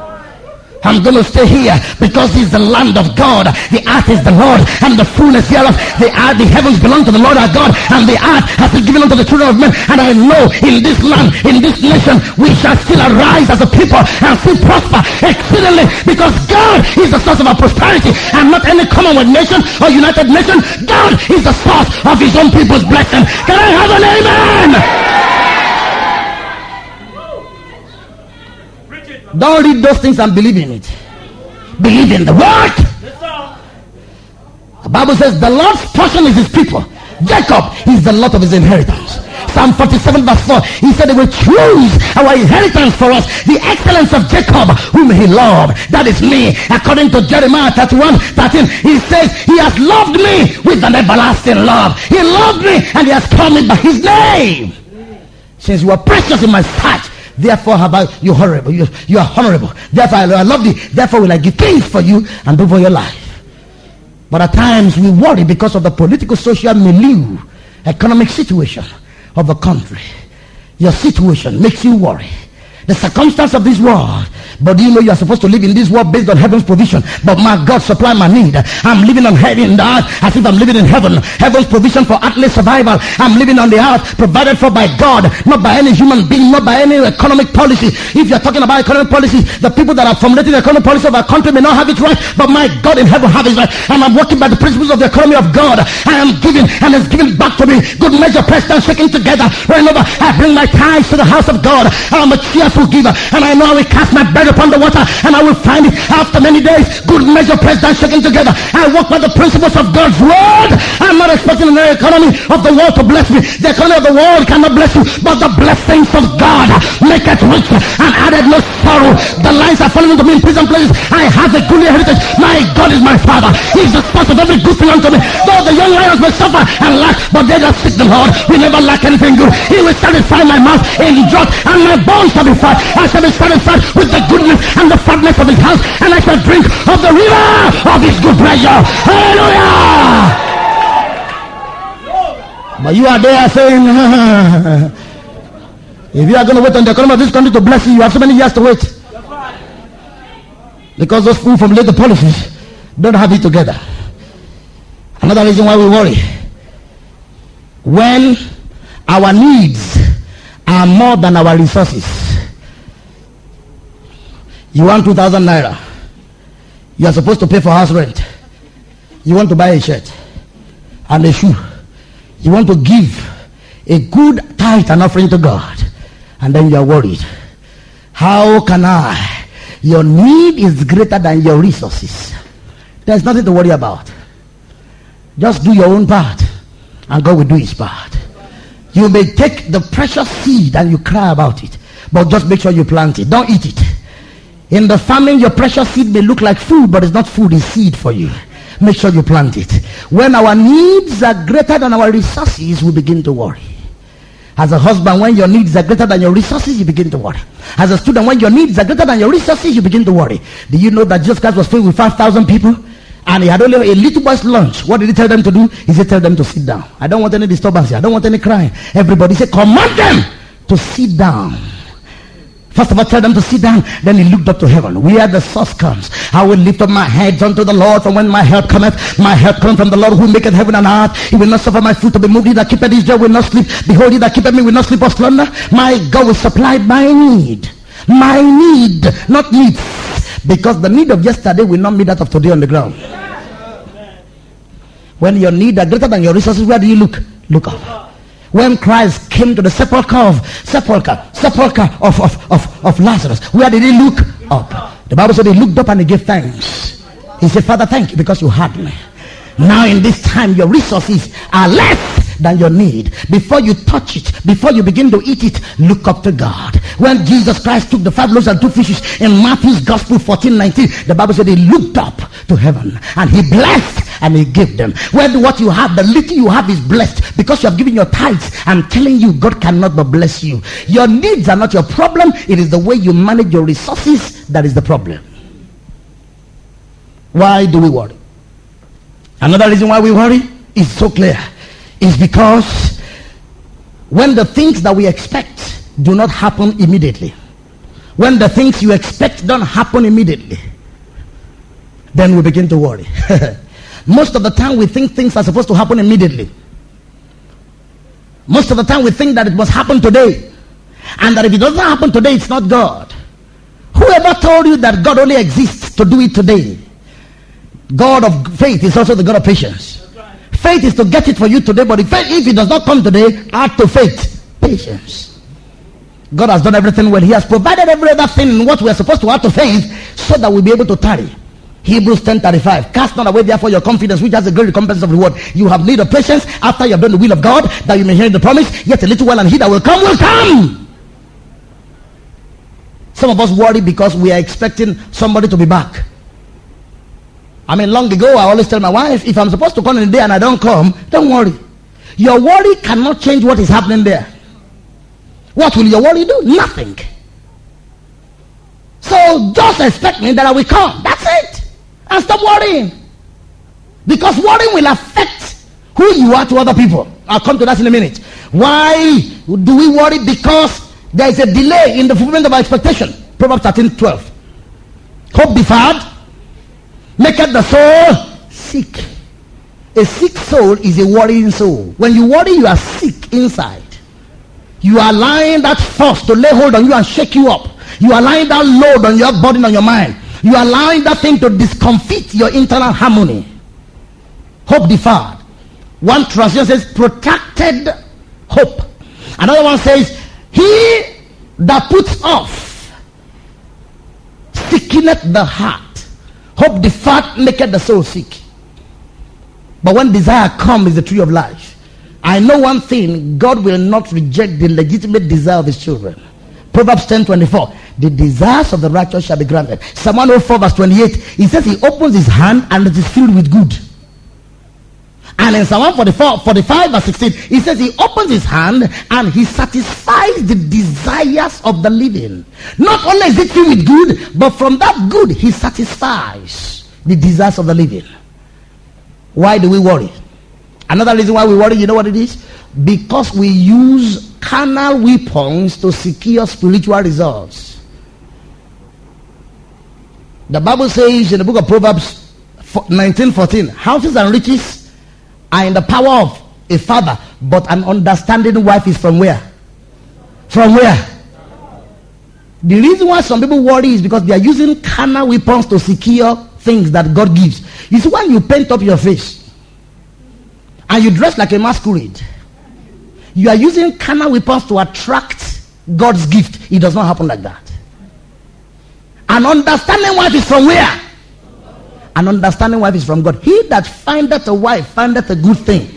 I'm going to stay here because it's the land of God. The earth is the Lord and the fullness thereof. The earth, the heavens belong to the Lord our God and the earth has been given unto the children of men. And I know in this land, in this nation, we shall still arise as a people and still prosper exceedingly because God is the source of our prosperity and not any Commonwealth nation or United Nation. God is the source of his own people's blessing. Can I have an amen? Don't read those things and believe in it. Believe in the word. The Bible says the Lord's portion is his people. Jacob is the lot of his inheritance. Psalm 47 verse 4, he said he will choose our inheritance for us. The excellence of Jacob, whom he loved. That is me. According to Jeremiah 31, 13, he says, he has loved me with an everlasting love. He loved me and he has called me by his name. Since you are precious in my sight, Therefore have I you horrible. You, you are honorable. Therefore I love thee. Therefore will I give things for you and do for your life. But at times we worry because of the political, social milieu, economic situation of the country. Your situation makes you worry. The circumstance of this world but do you know you are supposed to live in this world based on heaven's provision? But my God supply my need. I'm living on heaven the earth as if I'm living in heaven. Heaven's provision for earthly survival. I'm living on the earth provided for by God, not by any human being, not by any economic policy. If you're talking about economic policy, the people that are formulating the economic policy of our country may not have it right, but my God in heaven have it right. And I'm working by the principles of the economy of God. I am giving and it's given back to me. Good measure, pressed and shaken together. Whenever I bring my tithes to the house of God, I'm a cheerful who give. And I know I will cast my bread upon the water and I will find it after many days. Good measure pressed down, shaken together. I walk by the principles of God's word. I'm not expecting the economy of the world to bless me. The economy of the world cannot bless you, but the blessings of God make it rich and added no sorrow. The lines are falling into me in prison places. I have a good heritage. My God is my father. He's the source of every good thing unto me. Though the young lions may suffer and lack, but they that seek the Lord will never lack anything good. He will satisfy my mouth in drought, and my bones shall be fat. I shall be satisfied with the goodness and the fatness of his house, and I shall drink of the river of his good pleasure. Hallelujah! But you are there saying, if you are going to wait on the economy of this country to bless you, you have so many years to wait. Because those people from later policies don't have it together. Another reason why we worry. When our needs are more than our resources. You want 2,000 naira. You are supposed to pay for house rent. You want to buy a shirt and a shoe. You want to give a good tithe and offering to God. And then you are worried. How can I? Your need is greater than your resources. There's nothing to worry about. Just do your own part. And God will do his part. You may take the precious seed and you cry about it. But just make sure you plant it. Don't eat it. In the famine, your precious seed may look like food, but it's not food, it's seed for you. Make sure you plant it. When our needs are greater than our resources, we begin to worry. As a husband, when your needs are greater than your resources, you begin to worry. As a student, when your needs are greater than your resources, you begin to worry. Do you know that Jesus Christ was filled with 5,000 people? And he had only a little boy's lunch. What did he tell them to do? He said, tell them to sit down. I don't want any disturbance. I don't want any crying. Everybody said, command them to sit down. First of all, tell them to sit down. Then he looked up to heaven. Where the source comes. I will lift up my heads unto the Lord from when my help cometh. My help cometh from the Lord who maketh heaven and earth. He will not suffer my foot to be moved. He that keepeth Israel will not sleep. Behold, he that keepeth me will not sleep or slumber. My God will supply my need. My need, not needs. Because the need of yesterday will not meet that of today on the ground. When your need are greater than your resources, where do you look? Look up. When Christ came to the sepulchre of sepulchre, sepulchre of, of, of, of Lazarus, where did he look? Up. The Bible said he looked up and he gave thanks. He said, Father, thank you because you had me. Now in this time, your resources are less than your need. Before you touch it, before you begin to eat it, look up to God. When Jesus Christ took the five loaves and two fishes in Matthew's Gospel 14, 19, the Bible said he looked up to heaven and he blessed and he gave them. When what you have, the little you have is blessed because you have given your tithes. I'm telling you, God cannot but bless you. Your needs are not your problem. It is the way you manage your resources that is the problem. Why do we worry? Another reason why we worry is so clear. Is because when the things that we expect do not happen immediately, when the things you expect don't happen immediately, then we begin to worry. Most of the time we think things are supposed to happen immediately. Most of the time we think that it must happen today. And that if it doesn't happen today, it's not God. Whoever told you that God only exists to do it today? God of faith is also the God of patience. Faith is to get it for you today, but if, if it does not come today, add to faith patience. God has done everything well. He has provided every other thing in what we are supposed to add to faith so that we'll be able to tarry. Hebrews 10:35. Cast not away therefore your confidence, which has a great recompense of reward. You have need of patience after you have done the will of God, that you may hear the promise. Yet a little while, and he that will come will come. Some of us worry because we are expecting somebody to be back. I mean, long ago, I always tell my wife, if I'm supposed to come in a day and I don't come, don't worry. Your worry cannot change what is happening there. What will your worry do? Nothing. So just expect me that I will come. That's it. And stop worrying. Because worrying will affect who you are to other people. I'll come to that in a minute. Why do we worry? Because there is a delay in the fulfillment of our expectation. Proverbs 13 12. Hope deferred maketh the soul sick. A sick soul is a worrying soul. When you worry, you are sick inside. You are allowing that force to lay hold on you and shake you up. You are allowing that load on your body and on your mind. You are allowing that thing to discomfit your internal harmony. Hope deferred. One translation says protracted hope. Another one says, He that puts off sickeneth the heart. Hope the deferred maketh the soul sick. But when desire comes, is the tree of life. I know one thing God will not reject the legitimate desire of his children. Proverbs 10 24. The desires of the righteous shall be granted. Psalm 104, verse 28. He says he opens his hand and it is filled with good. And in Psalm 144, 45, verse 16, he says he opens his hand and he satisfies the desires of the living. Not only is it filled with good, but from that good he satisfies the desires of the living. Why do we worry? Another reason why we worry, you know what it is? Because we use carnal weapons to secure spiritual results. The Bible says in the book of Proverbs 19:14, houses and riches are in the power of a father, but an understanding wife is from where? From where? The reason why some people worry is because they are using carnal weapons to secure things that God gives. You see, when you paint up your face and you dress like a masquerade, you are using carnal weapons to attract God's gift. It does not happen like that. An understanding wife is from where? An understanding wife is from God. He that findeth a wife findeth a good thing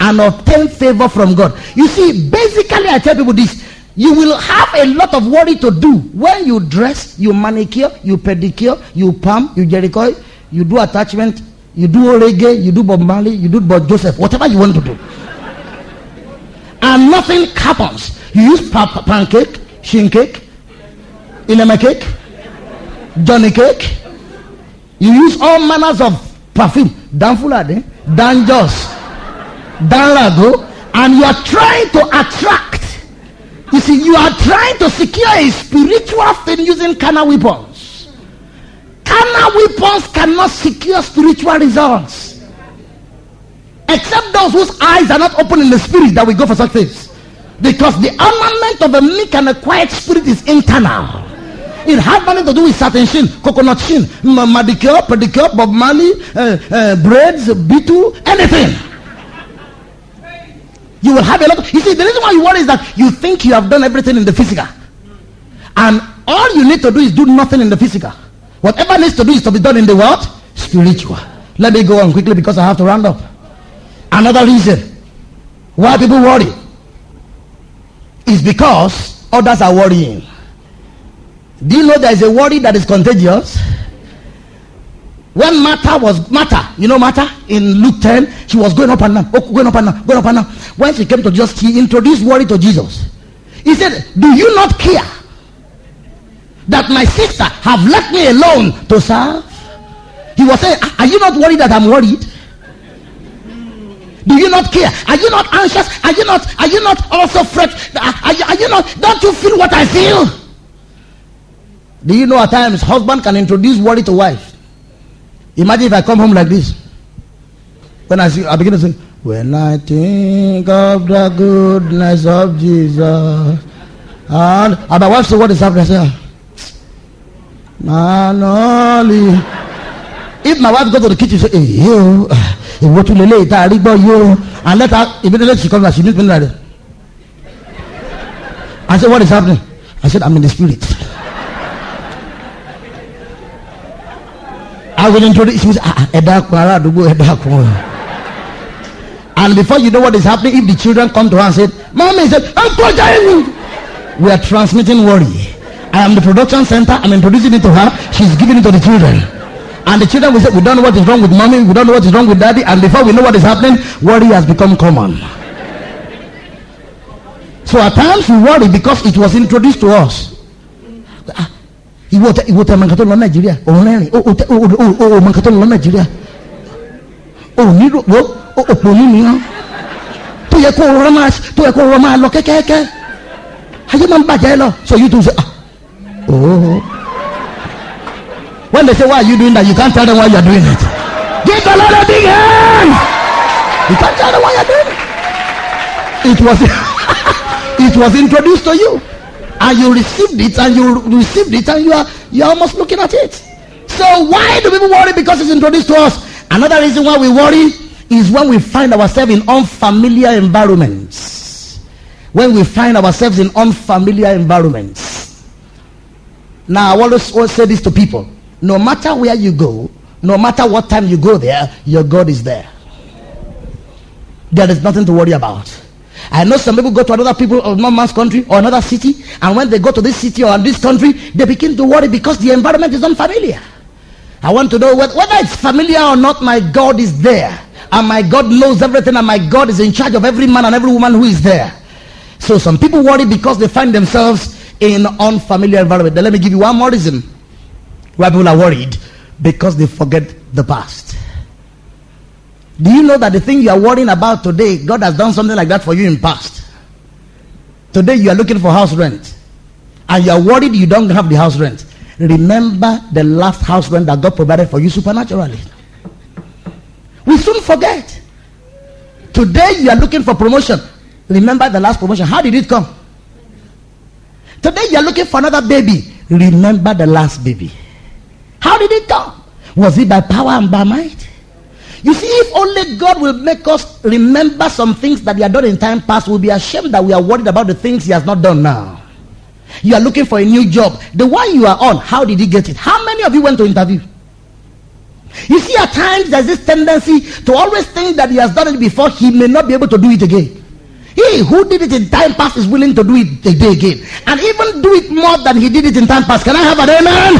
and obtain favor from God. You see, basically, I tell people this. You will have a lot of worry to do when you dress, you manicure, you pedicure, you palm, you Jericho, you do attachment, you do reggae, you do Bob Marley, you do Bob Joseph, whatever you want to do and nothing happens. You use pa- pancake, shin cake, inema cake, johnny cake. You use all manners of perfume, dan fulade, dan jos, dan lago, and you are trying to attract. You see, you are trying to secure a spiritual thing using carnal weapons. Carnal weapons cannot secure spiritual results. Except those whose eyes are not open in the spirit that we go for such things. Because the armament of a meek and a quiet spirit is internal. It has nothing to do with certain shin, coconut shin, manicure, pedicure, Bob Marley, uh, uh, braids, beetle, anything. You will have a lot. Of, you see, the reason why you worry is that you think you have done everything in the physical. And all you need to do is do nothing in the physical. Whatever needs to do is to be done in the what? Spiritual. Let me go on quickly because I have to round up. Another reason why people worry is because others are worrying. Do you know there is a worry that is contagious? When Martha was Martha, you know Martha in Luke 10, she was going up and down, oh, going up and down, going up and down. When she came to Jesus, he introduced worry to Jesus. He said, Do you not care that my sister have left me alone to serve? He was saying, Are you not worried that I'm worried? Do you not care? Are you not anxious? Are you not? Are you not also fret? Are you, are you not? Don't you feel what I feel? Do you know at times husband can introduce worry to wife? Imagine if I come home like this. When I see, I begin to sing. When I think of the goodness of Jesus, and, and my wife say, "What is happening?" I say, ah, "Man, only." If my wife goes to the kitchen, she say, eh, "Hey, eh, you." ìwọ tún lélẹ̀ ìta àrígbọ́ yìí o and let her immediately she comes and she meets me like that I said what is happening I said I'm in the spirit I will introduce ah kun and before you know what is happening if the children come to her and say mommy said I'm projecting we are transmitting worry. I am the production center. I'm introducing it to her. She's giving it to the children. And the children will say, We don't know what is wrong with mommy, we don't know what is wrong with daddy. And before we know what is happening, worry has become common. So at times we worry because it was introduced to us. Ìwọ tẹ ìwọ tẹ tó lọ nàìjíríà òun rẹ́rìn ọmọ nǹkan tó lọ nàìjíríà ó nílò wo òpò nínú yẹn tó yẹ kó rọ máa tó yẹ kó rọ máa lọ kẹ́kẹ́kẹ́ ayé máa ń bàjẹ́ lọ so you too say ah oh. When they say, Why are you doing that? You can't tell them why you're doing it. Give the Lord a big hand. You can't tell them why you're doing it. It was it was introduced to you. And you received it and you received it and you are you're almost looking at it. So why do people worry? Because it's introduced to us. Another reason why we worry is when we find ourselves in unfamiliar environments. When we find ourselves in unfamiliar environments. Now I always, always say this to people no matter where you go, no matter what time you go there, your God is there. There is nothing to worry about. I know some people go to another people uh, or no man's country or another city, and when they go to this city or this country, they begin to worry because the environment is unfamiliar. I want to know whether, it's familiar or not, my God is there. And my God knows everything, and my God is in charge of every man and every woman who is there. So some people worry because they find themselves in unfamiliar environment. Then let me give you one more reason why people are worried because they forget the past. Do you know that the thing you are worrying about today, God has done something like that for you in past? Today you are looking for house rent. And you are worried you don't have the house rent. Remember the last house rent that God provided for you supernaturally. We soon forget. Today you are looking for promotion. Remember the last promotion. How did it come? Today you are looking for another baby. Remember the last baby. How did it come? Was it by power and by might? You see, if only God will make us remember some things that He had done in time past, we'll be ashamed that we are worried about the things He has not done now. You are looking for a new job. The one you are on, how did He get it? How many of you went to interview? You see, at times there's this tendency to always think that He has done it before, He may not be able to do it again. He who did it in time past is willing to do it today again. And even do it more than he did it in time past. Can I have an amen?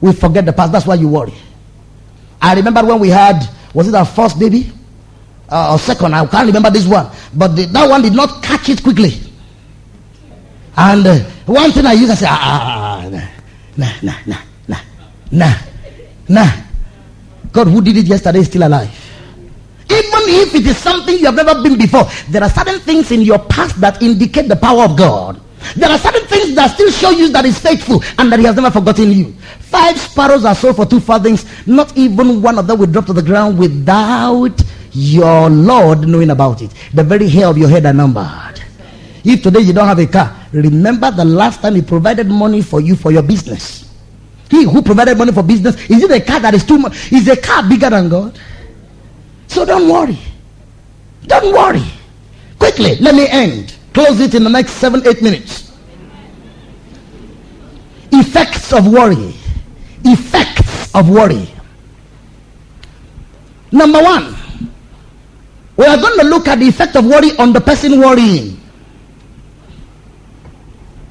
We forget the past. That's why you worry. I remember when we had, was it our first baby? Uh, or second, I can't remember this one. But the, that one did not catch it quickly. And uh, one thing I used, I said, ah, ah, ah, nah, nah, nah, nah, nah, nah. God who did it yesterday is still alive. Even if it is something you have never been before, there are certain things in your past that indicate the power of God. There are certain things that still show you that He's faithful and that He has never forgotten you. Five sparrows are sold for two farthings. Not even one of them will drop to the ground without your Lord knowing about it. The very hair of your head are numbered. If today you don't have a car, remember the last time He provided money for you for your business. He who provided money for business, is it a car that is too much? Is a car bigger than God? So don't worry. Don't worry. Quickly, let me end. Close it in the next seven, eight minutes. Effects of worry effects of worry. Number one, we are going to look at the effect of worry on the person worrying.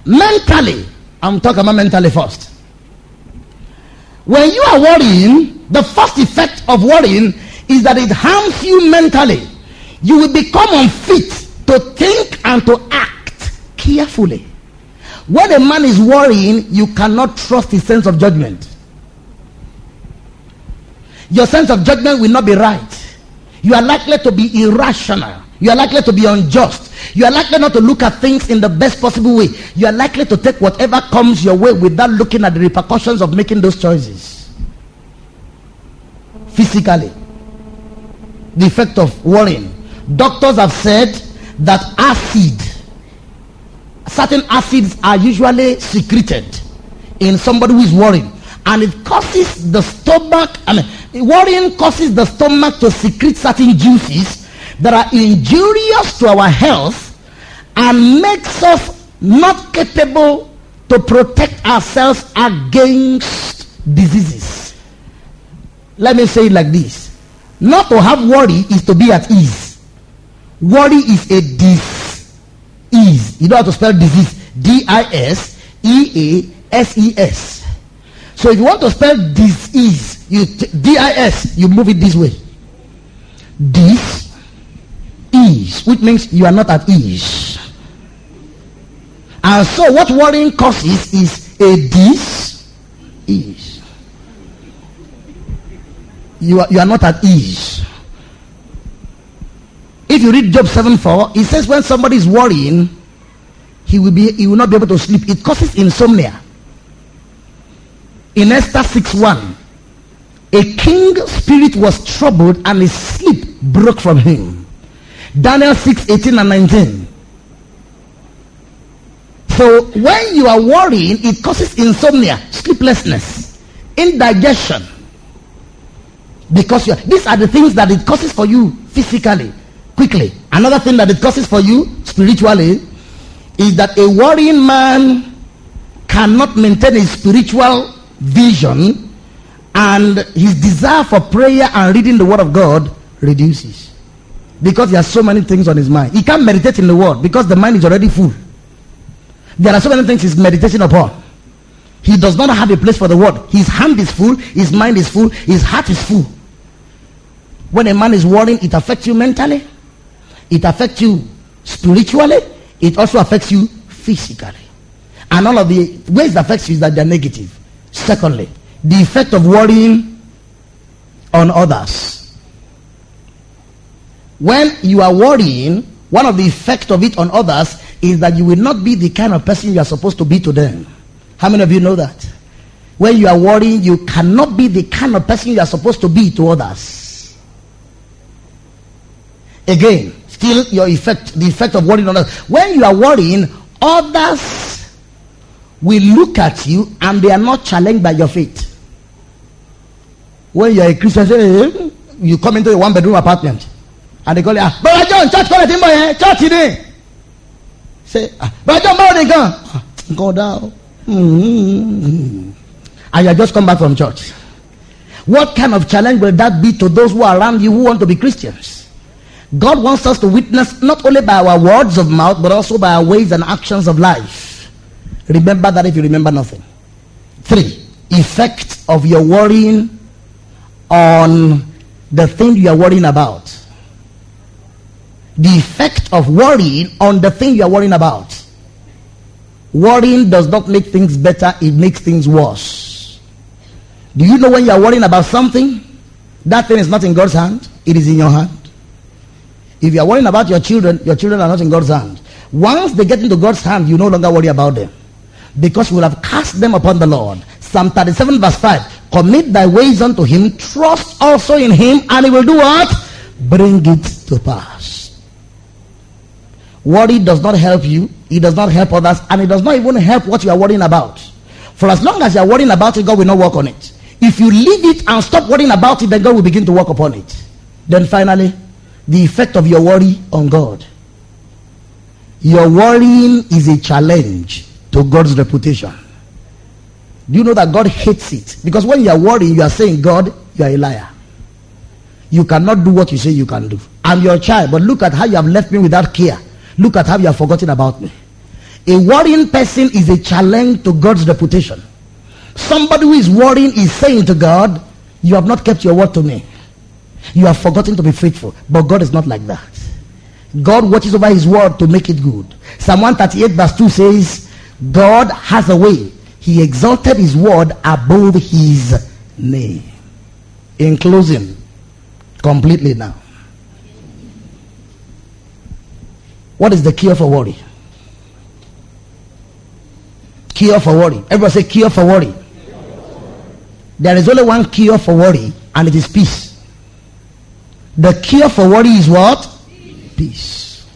Mentally, I'm talking about mentally first. When you are worrying, the first effect of worrying is that it harms you mentally. You will become unfit to think and to act carefully. When a man is worrying, you cannot trust his sense of judgment. Your sense of judgment will not be right. You are likely to be irrational. You are likely to be unjust. You are likely not to look at things in the best possible way. You are likely to take whatever comes your way without looking at the repercussions of making those choices. Physically, the effect of worrying. Doctors have said that acid, certain acids are usually secreted in somebody who is worrying. And it causes the stomach i mean worrying causes the stomach to secrete certain juices that are injurious to our health and makes us not capable to protect ourselves against diseases. Let me say it like this. Not to have worry is to be at ease worry is a disease you know how to spell disease d-i-s-e-a-s-e-s so if you want to spell disease, you D-I-S, you move it this way. This ease, which means you are not at ease. And so what worrying causes is a dis ease. You are, you are not at ease. If you read Job 7 4, it says when somebody is worrying, he will be he will not be able to sleep. It causes insomnia in Esther 6 1, a king spirit was troubled and his sleep broke from him. Daniel 6 18 and 19. So when you are worrying, it causes insomnia, sleeplessness, indigestion. Because are, these are the things that it causes for you physically, quickly. Another thing that it causes for you spiritually is that a worrying man cannot maintain his spiritual vision and his desire for prayer and reading the word of God reduces. Because he has so many things on his mind. He can't meditate in the word because the mind is already full. There are so many things he's meditating upon. He does not have a place for the word. His hand is full, his mind is full, his heart is full. When a man is worrying, it affects you mentally, it affects you spiritually, it also affects you physically. And all of the ways it affects you is that they're negative. Secondly, the effect of worrying on others. When you are worrying, one of the effects of it on others is that you will not be the kind of person you are supposed to be to them. How many of you know that? When you are worrying, you cannot be the kind of person you are supposed to be to others. Again, still your effect, the effect of worrying on others. When you are worrying, others will look at you and they are not challenged by your faith. When you are a Christian, say, eh, you come into a one bedroom apartment and they call you, ah, John, church call it eh? church today. Say, ah, Brother John, báwo nìkan? Go down. And you have just come back from church. What kind of challenge will that be to those who are around you who want to be Christians? God wants us to witness not only by our words of mouth, but also by our ways and actions of life. Remember that if you remember nothing. Three, effect of your worrying on the thing you are worrying about. The effect of worrying on the thing you are worrying about. Worrying does not make things better, it makes things worse. Do you know when you are worrying about something, that thing is not in God's hand, it is in your hand. If you are worrying about your children, your children are not in God's hand. Once they get into God's hand, you no longer worry about them. Because you will have cast them upon the Lord. Psalm 37 verse 5. Commit thy ways unto him, trust also in him, and he will do what? Bring it to pass. Worry does not help you, it does not help others, and it does not even help what you are worrying about. For as long as you are worrying about it, God will not work on it. If you leave it and stop worrying about it, then God will begin to work upon it. Then finally, the effect of your worry on God. Your worrying is a challenge to God's reputation. Do you know that God hates it? Because when you are worrying, you are saying, God, you are a liar. You cannot do what you say you can do. I'm your child, but look at how you have left me without care. Look at how you have forgotten about me. A worrying person is a challenge to God's reputation. Somebody who is worrying is saying to God, You have not kept your word to me. You have forgotten to be faithful. But God is not like that. God watches over his word to make it good. Psalm 138 verse 2 says, God has a way he exalted his word above his name. In closing, completely now. What is the cure for worry? Cure for worry. Everybody say cure for worry. There is only one cure for worry, and it is peace. The cure for worry is what? Peace.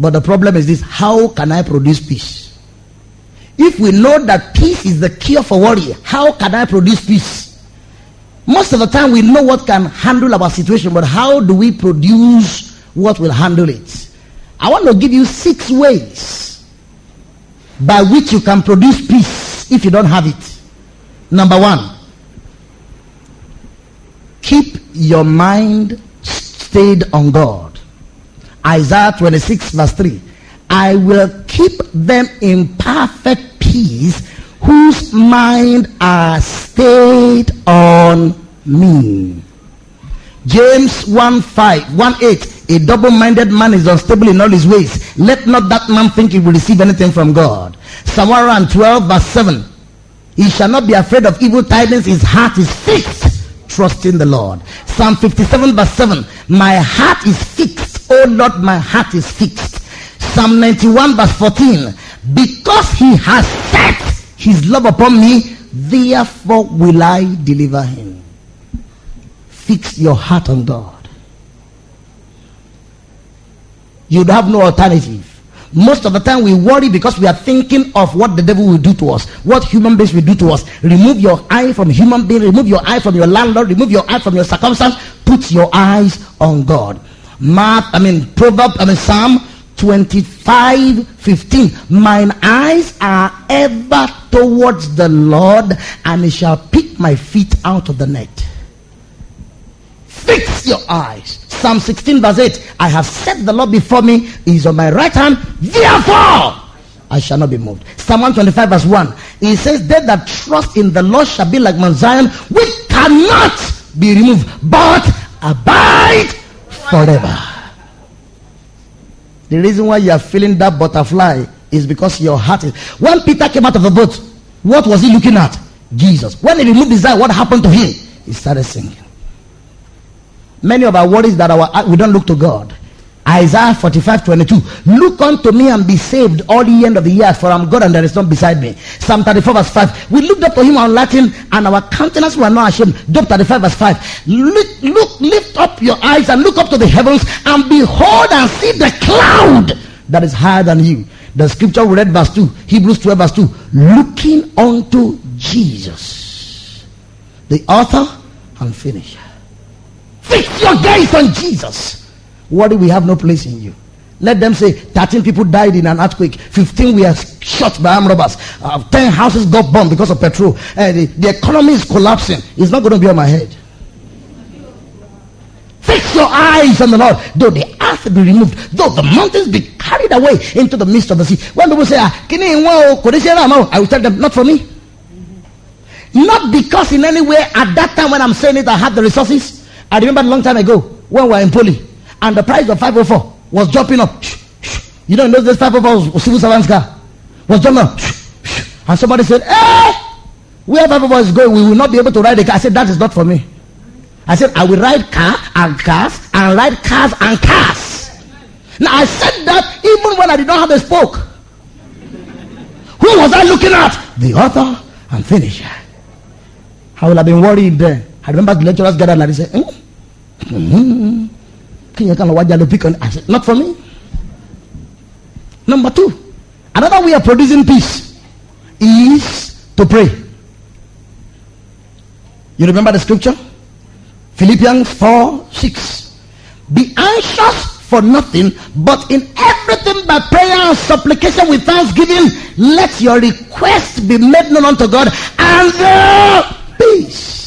But the problem is this how can I produce peace? If we know that peace is the cure for worry, how can I produce peace? Most of the time we know what can handle our situation, but how do we produce what will handle it? I want to give you six ways by which you can produce peace if you don't have it. Number one, keep your mind stayed on God. Isaiah 26, verse 3. I will keep them in perfect peace whose mind are stayed on me. James 1 5, 1 8. A double minded man is unstable in all his ways. Let not that man think he will receive anything from God. Psalm 12, verse 7. He shall not be afraid of evil tidings. His heart is fixed, trusting the Lord. Psalm 57, verse 7. My heart is fixed. Oh Lord, my heart is fixed. Psalm 91 verse 14. Because he has set his love upon me, therefore will I deliver him. Fix your heart on God. You'd have no alternative. Most of the time we worry because we are thinking of what the devil will do to us, what human beings will do to us. Remove your eye from human being, remove your eye from your landlord, remove your eye from your circumstance, put your eyes on God. Mark, I mean, Proverb, I mean, Psalm 25 15 mine eyes are ever towards the lord and he shall pick my feet out of the net fix your eyes psalm 16 verse 8 i have set the lord before me he is on my right hand therefore I shall not be moved. Psalm 125 verse 1. He says, They that trust in the Lord shall be like Mount Zion, which cannot be removed, but abide forever. The reason why you are feeling that butterfly is because your heart is. When Peter came out of the boat, what was he looking at? Jesus. When he removed his eye, what happened to him? He started singing. Many of our worries that our uh, we don't look to God. Isaiah 45 22. Look unto me and be saved all the end of the years, for I'm God and there is none beside me. Psalm 34 verse 5. We looked up to him on Latin and our countenance were not ashamed. Job 35 verse 5. Look, look, lift up your eyes and look up to the heavens and behold and see the cloud that is higher than you. The scripture we read verse 2, Hebrews 12 verse 2. Looking unto Jesus, the author and finisher. Fix your gaze on Jesus. What do we have no place in you. Let them say 13 people died in an earthquake, 15 were shot by armed robbers, uh, 10 houses got bombed because of petrol. Uh, the, the economy is collapsing. It's not going to be on my head. Fix your eyes on the Lord. Though the earth be removed, though the mountains be carried away into the midst of the sea. When people say, ah, I will tell them, not for me. Not because in any way at that time when I'm saying it, I had the resources. I remember a long time ago when we were in Poly and the price of 504 was jumping up. You know, in those days, 504 was civil servant's car. Was jumping up. And somebody said, Hey, where 504 is going, we will not be able to ride a car. I said, That is not for me. I said, I will ride car and cars and ride cars and cars. Now, I said that even when I did not have a spoke. Who was I looking at? The author and finisher. I would have been worried then. I remember the lecturers gathered and they said, mm-hmm. Mm-hmm I said, not for me. Number two, another way of producing peace is to pray. You remember the scripture? Philippians 4 6. Be anxious for nothing, but in everything by prayer and supplication with thanksgiving, let your request be made known unto God and the peace.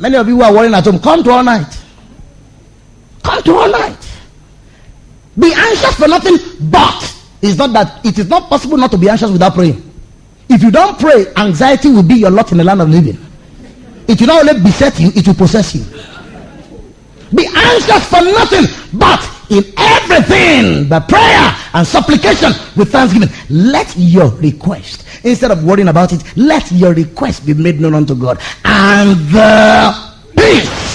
Many of you who are worrying at home, come to all night. Come to all night. Be anxious for nothing, but it's not that it is not possible not to be anxious without praying. If you don't pray, anxiety will be your lot in the land of living. It will not only beset you, it will possess you. Be anxious for nothing, but in everything, by prayer and supplication with thanksgiving, let your request, instead of worrying about it, let your request be made known unto God. And the peace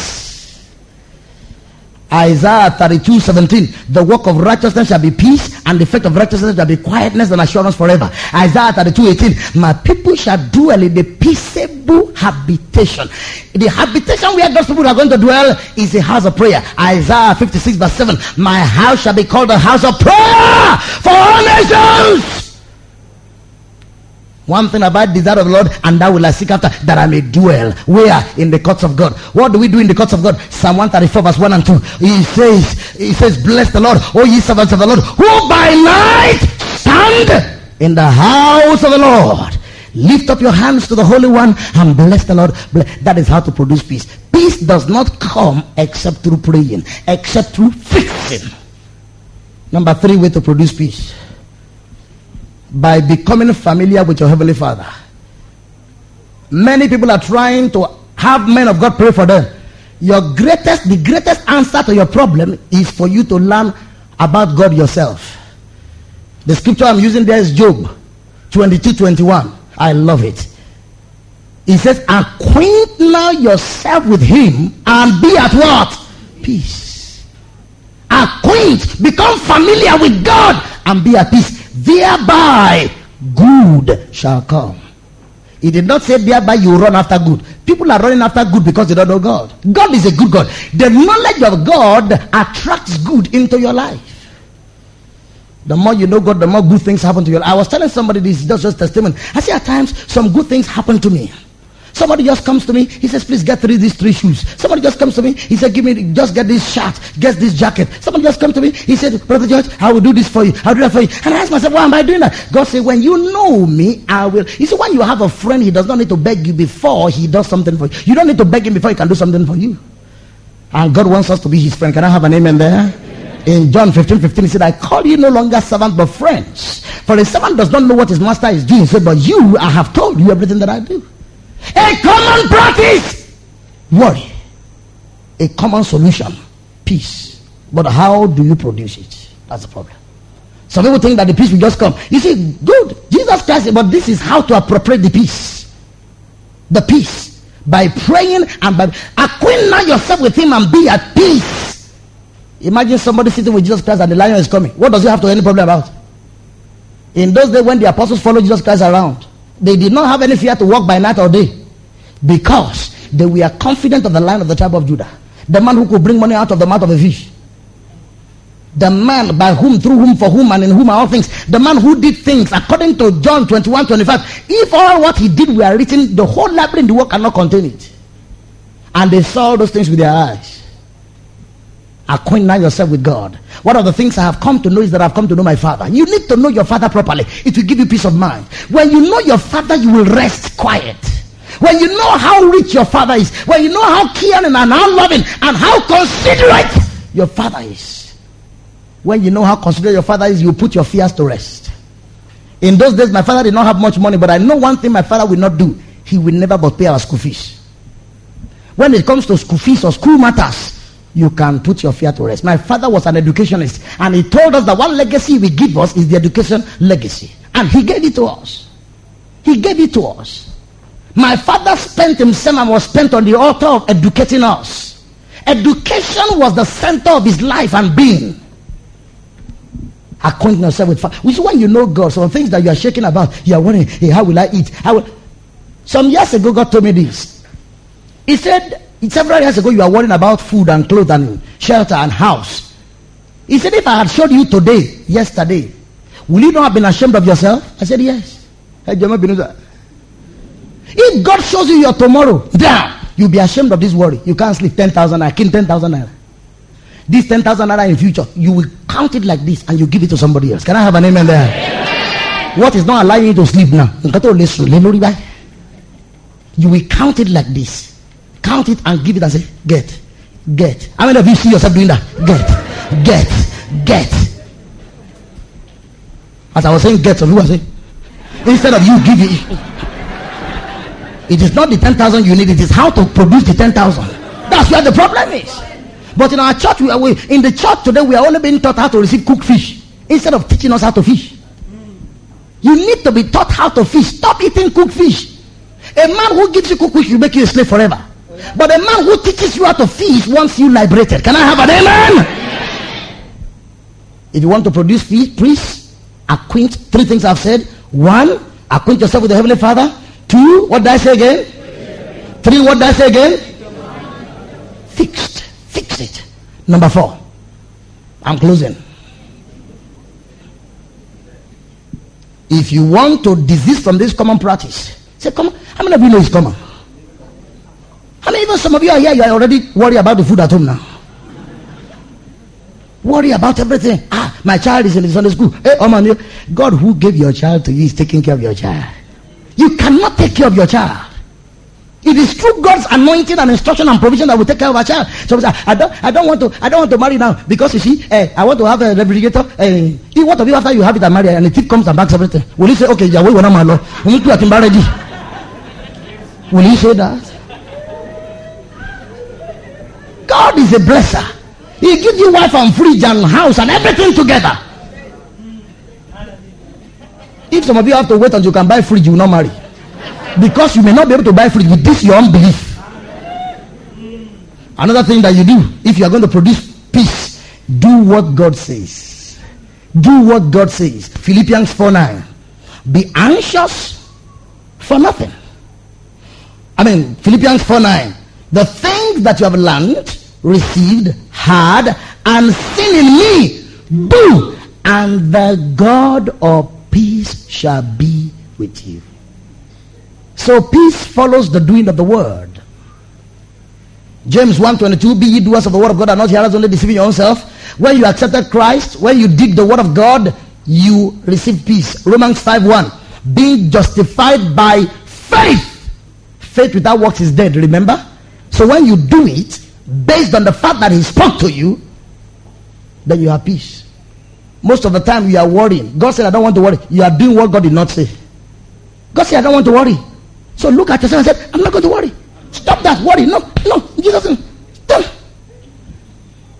Isaiah 32 17. The work of righteousness shall be peace, and the effect of righteousness shall be quietness and assurance forever. Isaiah 32 18. My people shall dwell in the peaceable habitation. The habitation where God's people are going to dwell is a house of prayer. Isaiah 56 verse 7. My house shall be called a house of prayer for all nations. One thing about desire of the Lord, and that will I seek after, that I may dwell. Where? In the courts of God. What do we do in the courts of God? Psalm 134 verse 1 and 2. He says, he says, bless the Lord, O ye servants of the Lord, who by night stand in the house of the Lord. Lift up your hands to the Holy One and bless the Lord. That is how to produce peace. Peace does not come except through praying, except through fixing. Number three way to produce peace by becoming familiar with your heavenly father. Many people are trying to have men of god pray for them. Your greatest the greatest answer to your problem is for you to learn about god yourself. The scripture i'm using there is job 22 21 i love it. He says acquaint now yourself with him and be at what? Peace. Acquaint become familiar with god and be at peace thereby good shall come. He did not say thereby you run after good. People are running after good because they don't know God. God is a good God. The knowledge of God attracts good into your life. The more you know God, the more good things happen to you. I was telling somebody this, just just testimony. I see at times some good things happen to me. Somebody just comes to me. He says, please get three, these three shoes. Somebody just comes to me. He said, give me, just get this shirt, get this jacket. Somebody just come to me. He said, Brother George, I will do this for you. I'll do that for you. And I ask myself, why am I doing that? God said, when you know me, I will. You see, when you have a friend, he does not need to beg you before he does something for you. You don't need to beg him before he can do something for you. And God wants us to be his friend. Can I have an amen there? In John 15, 15, he said, I call you no longer servant but friends. For a servant does not know what his master is doing. He said, But you, I have told you everything that I do. A common practice. Worry. A common solution. Peace. But how do you produce it? That's the problem. Some people think that the peace will just come. You see, good. Jesus Christ, but this is how to appropriate the peace. The peace. By praying and by acquainting yourself with him and be at peace. Imagine somebody sitting with Jesus Christ and the lion is coming. What does he have to any problem about? In those days when the apostles followed Jesus Christ around, they did not have any fear to walk by night or day because they were confident of the line of the tribe of Judah. The man who could bring money out of the mouth of a fish. The man by whom, through whom, for whom, and in whom are all things. The man who did things according to John 21 25. If all what he did were written, the whole library in the world cannot contain it. And they saw those things with their eyes. Acquaint now yourself with God. One of the things I have come to know is that I've come to know my Father. You need to know your Father properly. It will give you peace of mind. When you know your Father, you will rest quiet. When you know how rich your Father is, when you know how caring and how loving and how considerate your Father is, when you know how considerate your Father is, you put your fears to rest. In those days, my father did not have much money, but I know one thing my father will not do. He will never but pay our school fees. When it comes to school fees or school matters, you can put your fear to rest. My father was an educationist, and he told us that one legacy we give us is the education legacy. And he gave it to us. He gave it to us. My father spent himself and was spent on the altar of educating us. Education was the center of his life and being. Acquainting yourself with father. Which when you know God, some things that you are shaking about, you are wondering, hey, how will I eat? How will... Some years ago, God told me this. He said, Several years ago, you were worrying about food and clothes and shelter and house. He said, If I had showed you today, yesterday, will you not have been ashamed of yourself? I said, Yes. If God shows you your tomorrow, down, you'll be ashamed of this worry. You can't sleep 10,000 I kill 10,000 naira. This 10,000 naira in future, you will count it like this and you give it to somebody else. Can I have an amen there? Amen. What is not allowing you to sleep now? You will count it like this count it and give it and say, get, get. How many of you see yourself doing that? Get, get, get. As I was saying, get, some people are saying, instead of you give it, it is not the 10,000 you need, it is how to produce the 10,000. That's where the problem is. But in our church, we are, we, in the church today, we are only being taught how to receive cooked fish instead of teaching us how to fish. You need to be taught how to fish. Stop eating cooked fish. A man who gives you cooked fish will make you a slave forever. But the man who teaches you how to fish wants you liberated. Can I have an amen? If you want to produce peace, acquaint three things I've said. One, acquaint yourself with the Heavenly Father. Two, what did I say again? Three, what did I say again? Fixed. Fix it. Number four. I'm closing. If you want to desist from this common practice, say, come. How many of you know it's common? I mean, even some of you are here, you are already worried about the food at home now. Worry about everything. Ah, my child is in the Sunday school. Hey, oh man, God who gave your child to you is taking care of your child. You cannot take care of your child. It is through God's anointing and instruction and provision that will take care of our child. So I don't, I don't want to, I don't want to marry now because you see, eh, I want to have a refrigerator. Eh, what of you after you have it and marry and the thief comes and backs everything? Will you say, okay, alone, we need to ready? Will you say that? God is a blesser. He gives you wife and fridge and house and everything together. If some of you have to wait until you can buy fridge, you will not marry. Because you may not be able to buy fridge with this your unbelief. Another thing that you do, if you are going to produce peace, do what God says. Do what God says. Philippians 4 9. Be anxious for nothing. I mean, Philippians 4 9. The things that you have learned, received, heard, and seen in me, do, and the God of peace shall be with you. So peace follows the doing of the word. James 1.22, be ye doers of the word of God and not hearers only deceiving your own self. When you accepted Christ, when you did the word of God, you receive peace. Romans 5.1, being justified by faith. Faith without works is dead, remember? So when you do it, based on the fact that he spoke to you, then you have peace. Most of the time you are worrying. God said, I don't want to worry. You are doing what God did not say. God said, I don't want to worry. So look at yourself and say, I'm not going to worry. Stop that worry. No, no, Jesus. Stop.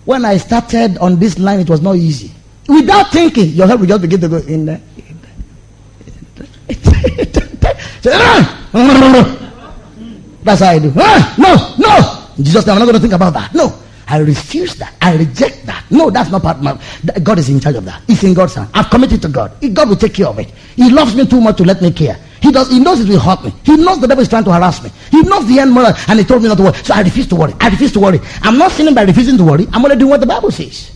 When I started on this line, it was not easy. Without thinking, your head will just begin to go in there. Ah! That's how I do. no, no. Jesus, I'm not going to think about that. No. I refuse that. I reject that. No, that's not part of my. God is in charge of that. It's in God's hand. I've committed to God. God will take care of it. He loves me too much to let me care. He does. He knows it will hurt me. He knows the devil is trying to harass me. He knows the end mother, and he told me not to worry. So I refuse to worry. I refuse to worry. I'm not sinning by refusing to worry. I'm only doing what the Bible says.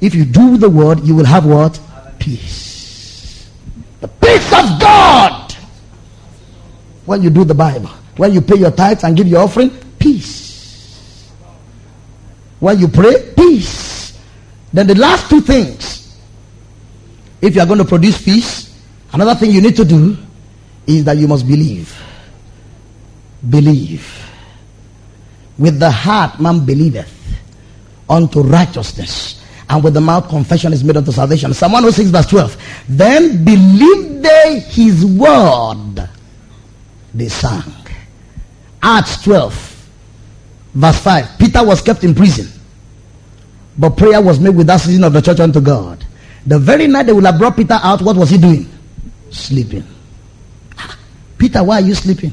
If you do the word, you will have what? Peace. The peace of God. When you do the Bible, when you pay your tithes and give your offering, peace. When you pray, peace. Then the last two things, if you are going to produce peace, another thing you need to do is that you must believe. Believe. With the heart man believeth unto righteousness, and with the mouth confession is made unto salvation. Psalm 106 verse 12. Then believed they his word. They sang. Acts 12 verse 5. Peter was kept in prison. But prayer was made with that season of the church unto God. The very night they would have brought Peter out, what was he doing? Sleeping. Peter, why are you sleeping?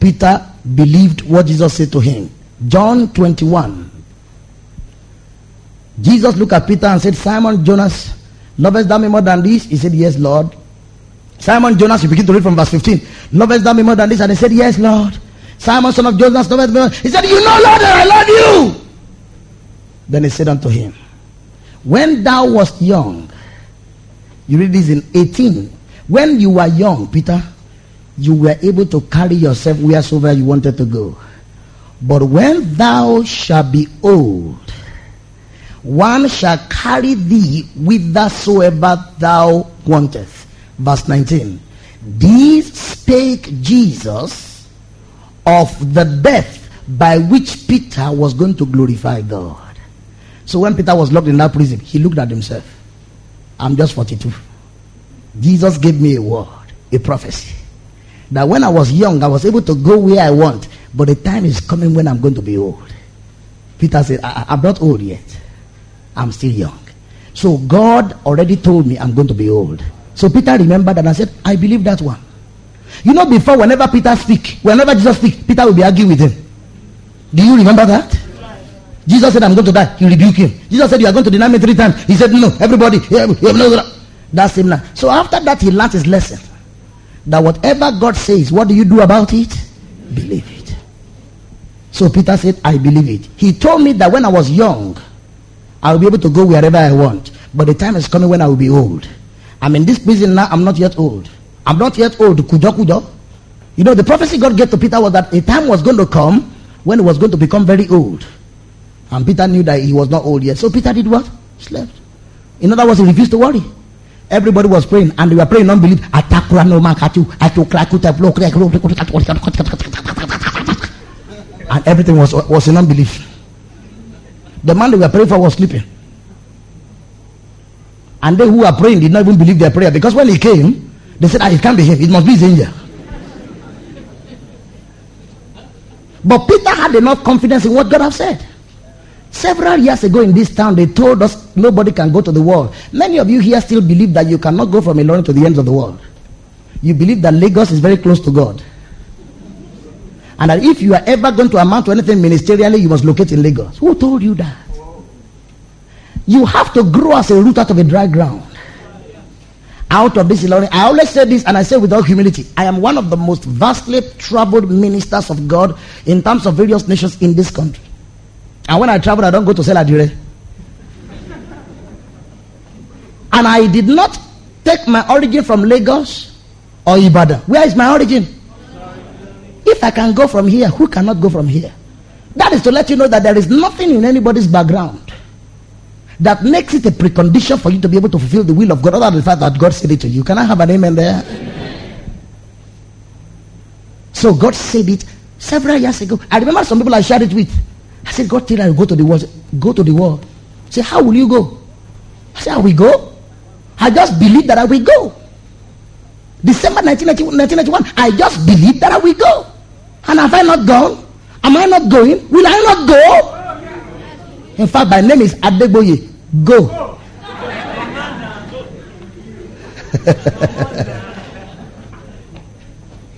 Peter believed what Jesus said to him. John 21. Jesus looked at Peter and said, Simon Jonas, lovest thou me more than this? He said, Yes, Lord. Simon Jonas, you begin to read from verse 15. Lovest thou me more than this? And he said, Yes, Lord. Simon, son of Jonas, lovest me He said, You know, Lord, that I love you. Then he said unto him, When thou wast young, you read this in 18, when you were young, Peter, you were able to carry yourself wheresoever you wanted to go. But when thou shalt be old, one shall carry thee whithersoever thou wantest. Verse 19. These spake Jesus of the death by which Peter was going to glorify God. So when Peter was locked in that prison, he looked at himself. I'm just 42. Jesus gave me a word, a prophecy. That when I was young, I was able to go where I want. But the time is coming when I'm going to be old. Peter said, I- am not old yet. I'm still young. So God already told me I'm going to be old. So Peter remembered and I said, I believe that one. You know, before, whenever Peter speak, whenever Jesus speak, Peter will be arguing with him. Do you remember that? Jesus said, I'm going to die. He rebuked him. Jesus said, You are going to deny me three times. He said, No, everybody. Eh, that same now. So after that, he learned his lesson. That whatever God says, what do you do about it? Believe it. So Peter said, I believe it. He told me that when I was young, I will be able to go wherever I want. But the time is coming when I will be old. I'm in this prison now. I'm not yet old. I'm not yet old. Kujo kujo. You know, the prophecy God gave to Peter was that a time was going to come when he was going to become very old. And Peter knew that he was not old yet. So Peter did what? Slept. In other words, he refused to worry. Everybody was praying and they were praying non-belief. And everything was, was in unbelief. The man they were praying for was sleeping. And they who were praying did not even believe their prayer because when he came, they said, ah, it can't be him. It must be his angel. But Peter had enough confidence in what God had said. Several years ago in this town, they told us nobody can go to the world. Many of you here still believe that you cannot go from Ilorin to the ends of the world. You believe that Lagos is very close to God. And that if you are ever going to amount to anything ministerially, you must locate in Lagos. Who told you that? You have to grow as a root out of a dry ground. Out of this. I always say this and I say with all humility. I am one of the most vastly troubled ministers of God in terms of various nations in this country. And when I travel, I don't go to sell adire. And I did not take my origin from Lagos or Ibadan? Where is my origin? If I can go from here, who cannot go from here? That is to let you know that there is nothing in anybody's background that makes it a precondition for you to be able to fulfill the will of God, other than the fact that God said it to you. Can I have an amen there? So God said it several years ago. I remember some people I shared it with. I said, God, till I go to the world. Go to the world. Say, how will you go? I said, I will go. I just believe that I will go. December 1991, I just believe that I will go. And have I not gone? Am I not going? Will I not go? In fact, my name is Adeboye. Go.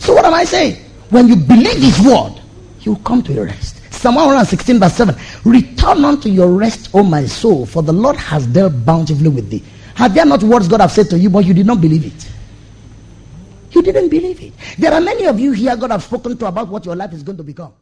so what am I saying? When you believe his word, you come to your rest. Psalm 116 verse 7. Return unto your rest, O my soul, for the Lord has dealt bountifully with thee. Have there not words God have said to you, but you did not believe it? You didn't believe it. There are many of you here God have spoken to about what your life is going to become.